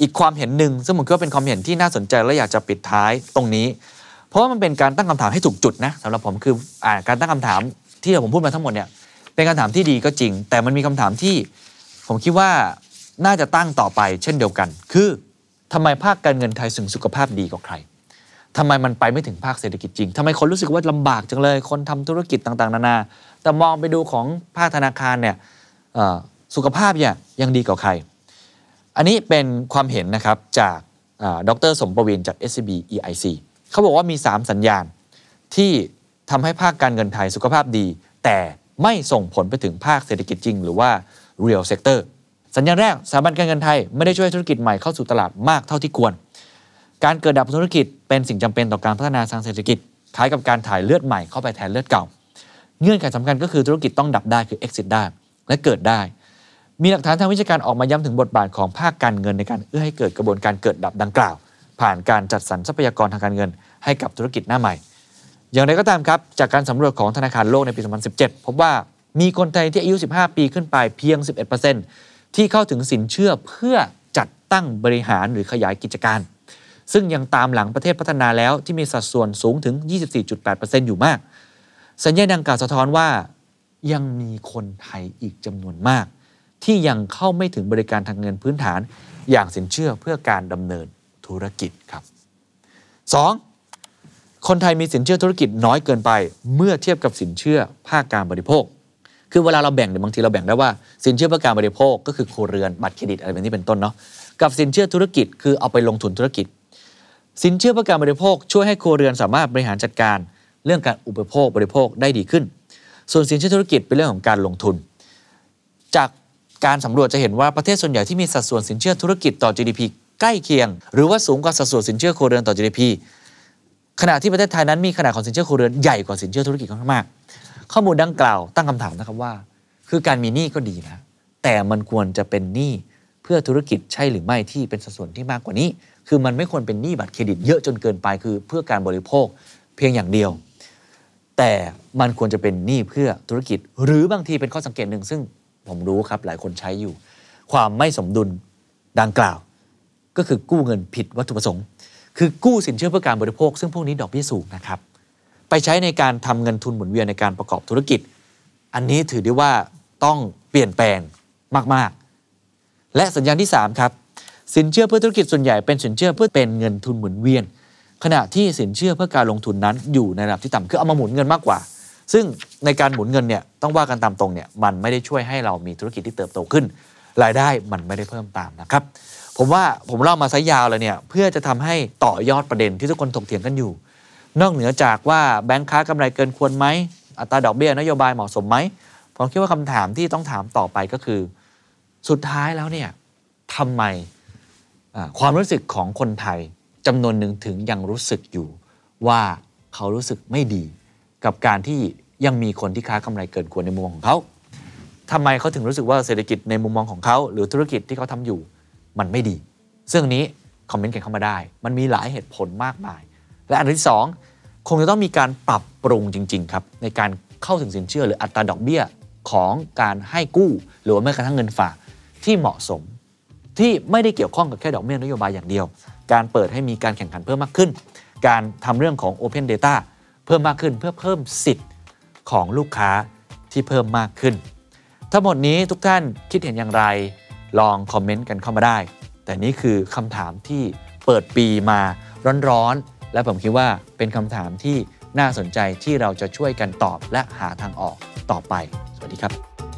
อีกความเห็นหนึ่งซึ่งผมคิดว่าเป็นความเห็นที่น่าสนใจและอยากจะปิดท้ายตรงนี้ เพราะว่ามันเป็นการตั้งคำถามให้ถูกจุดนะสำหรับผมคืออ่าการตั้งคำถามที่ผมพูดมาทั้งหมดเนี่ยเป็นคำถามที่ดีก็จริง แต่มันมีคำถามที่ผมคิดว่าน่าจะตั้งต่อไปเช่นเดียวกัน คือทำไมภาคการเงินไทยถึงสุขภาพดีกว่าใครทำไมมันไปไม่ถึงภาคเศรษฐกิจจริงทำไมคนรู้สึกว่าลำบากจังเลย คนทำธุรกิจต่างๆ นานา แต่มองไปดูของภาคธนาคารเนี่ยสุขภาพเนี่ยยังดีกว่าใคร อันนี้เป็นความเห็นนะครับจากดรสมประวินจาก SCB EIC เขาบอกว่ามี 3 สัญญาณ ที่ทำให้ภาคการเงินไทยสุขภาพดี แต่ไม่ส่งผลไปถึงภาคเศรษฐกิจจริง หรือว่า real sector สัญญาณแรกสถาบันการเงินไทยไม่ได้ช่วยธุรกิจใหม่เข้าสู่ตลาดมากเท่าที่ควร การเกิดดับธุรกิจเป็นสิ่งจำเป็นต่อการพัฒนาทางเศรษฐกิจคล้ายกับการถ่ายเลือดใหม่เข้าไปแทนเลือดเก่า เงื่อนไขสำคัญก็คือธุรกิจต้องดับได้คือ exit ได้และเกิดได้ มีหลักฐานทางวิชาการออกมาย้ำถึงบทบาทของภาคการเงินในการเอื้อให้เกิดกระบวนการเกิดดับดังกล่าว ผ่านการจัดสรรทรัพยากรทางการเงิน ให้กับธุรกิจหน้าใหม่ อย่างไรก็ตามครับ จากการสำรวจของธนาคารโลกในปี 2017 พบว่ามีคนไทยที่อายุ 15 ปีขึ้นไปเพียง 11%ที่เข้าถึงสินเชื่อเพื่อจัดตั้งบริหารหรือขยายกิจการ ซึ่งยังตามหลังประเทศพัฒนาแล้วที่มีสัดส่วนสูงถึง 24.8%อยู่มาก สัญญาณดังกล่าวสะท้อนว่ายังมีคนไทยอีกจำนวนมาก ที่ยังเข้าไม่ถึงบริการทางเงินพื้นฐาน อย่างสินเชื่อเพื่อการดำเนินธุรกิจครับ 2. คนไทยมีสินเชื่อธุรกิจน้อยเกินไป เมื่อเทียบกับสินเชื่อภาคการบริโภค คือเวลาเราแบ่งเนี่ยบางทีเราแบ่งได้ว่าสินเชื่อเพื่อการบริโภค ก็คือครัวเรือนบัตรเครดิตอะไรแบบนี้เป็นต้นเนาะกับสินเชื่อธุรกิจ คือเอาไปลงทุนธุรกิจ สินเชื่อเพื่อการบริโภค ช่วยให้ครัวเรือนสามารถบริหารจัดการเรื่องการอุปโภคบริโภคได้ดีขึ้น ส่วนสินเชื่อธุรกิจเป็นเรื่องของการลงทุน จาก การสำรวจจะเห็นว่าประเทศส่วนใหญ่ที่มีสัดส่วนสินเชื่อธุรกิจต่อ GDP ใกล้เคียง หรือว่าสูงกว่าสัดส่วนสินเชื่อครัวเรือนต่อ GDP ขณะที่ประเทศไทยนั้นมีขนาดของสินเชื่อครัวเรือนใหญ่กว่าสินเชื่อธุรกิจค่อนข้างมาก ข้อมูลดังกล่าวตั้งคำถามนะครับว่า คือการมีหนี้ก็ดีนะ แต่มันควรจะเป็นหนี้เพื่อธุรกิจใช่หรือไม่ที่เป็นสัดส่วนที่มากกว่านี้ คือมันไม่ควรเป็นหนี้บัตรเครดิตเยอะจนเกินไปคือเพื่อการบริโภคเพียงอย่างเดียว แต่มันควรจะเป็นหนี้เพื่อธุรกิจ หรือบางทีเป็นข้อสังเกตหนึ่งซึ่ง ผมรู้ครับหลายคนใช้อยู่ ความไม่สมดุลดังกล่าว ก็คือกู้เงินผิดวัตถุประสงค์ คือกู้สินเชื่อเพื่อการบริโภค ซึ่งพวกนี้ดอกเบี้ยสูงนะครับ ไปใช้ในการทำเงินทุนหมุนเวียนในการประกอบธุรกิจ อันนี้ถือได้ว่าต้องเปลี่ยนแปลงมาก ๆ และสัญญาณที่ 3 ครับ สินเชื่อเพื่อธุรกิจส่วนใหญ่เป็นสินเชื่อเพื่อเป็นเงินทุนหมุนเวียน ขณะที่สินเชื่อเพื่อการลงทุนนั้นอยู่ในระดับที่ต่ำคือเอามาหมุนเงินมากกว่า ซึ่งในการหมุนเงินเนี่ยต้องว่ากันตามตรงเนี่ยมันไม่ได้ช่วยให้เรามีธุรกิจที่เติบโตขึ้น รายได้มันไม่ได้เพิ่มตามนะครับ ผมว่าผมเล่ามาซะยาวเลยเนี่ยเพื่อจะทำให้ต่อยอดประเด็นที่ทุกคนถกเถียงกันอยู่ นอกเหนือจากว่าแบงค์ค้ากำไรเกินควรไหมอัตราดอกเบี้ยนโยบายเหมาะสมไหมผมคิดว่าคำถามที่ต้องถามต่อไปก็คือ สุดท้ายแล้วเนี่ยทำไมความรู้สึกของคนไทยจำนวนหนึ่งถึงยังรู้สึกอยู่ว่าเขารู้สึกไม่ดี กับการที่ยังมีคนที่ค้ากำไรเกินควรในมุมมองของเขาทำไมเขาถึงรู้สึกว่าเศรษฐกิจในมุมมองของเขา หรือธุรกิจที่เขาทำอยู่มันไม่ดี ซึ่งอันนี้คอมเมนต์กันเข้ามาได้ มันมีหลายเหตุผลมากมาย และอันที่สองคงจะต้องมีการปรับปรุงจริง ๆ ครับ ในการเข้าถึงสินเชื่อหรืออัตราดอกเบี้ยของการให้กู้ หรือว่าแม้กระทั่งเงินฝากที่เหมาะสม ที่ไม่ได้เกี่ยวข้องกับแค่ดอกเบี้ยนโยบายอย่างเดียว การเปิดให้มีการแข่งขันเพิ่มมากขึ้น การทำเรื่องของ Open Data เพิ่มมากขึ้นเพื่อเพิ่มสิทธิ์ของลูกค้าที่เพิ่มมากขึ้น ทั้งหมดนี้ทุกท่านคิดเห็นอย่างไร ลองคอมเมนต์กันเข้ามาได้ แต่นี่คือคำถามที่เปิดปีมาร้อนๆ และผมคิดว่าเป็นคำถามที่น่าสนใจที่เราจะช่วยกันตอบและหาทางออกต่อไป สวัสดีครับ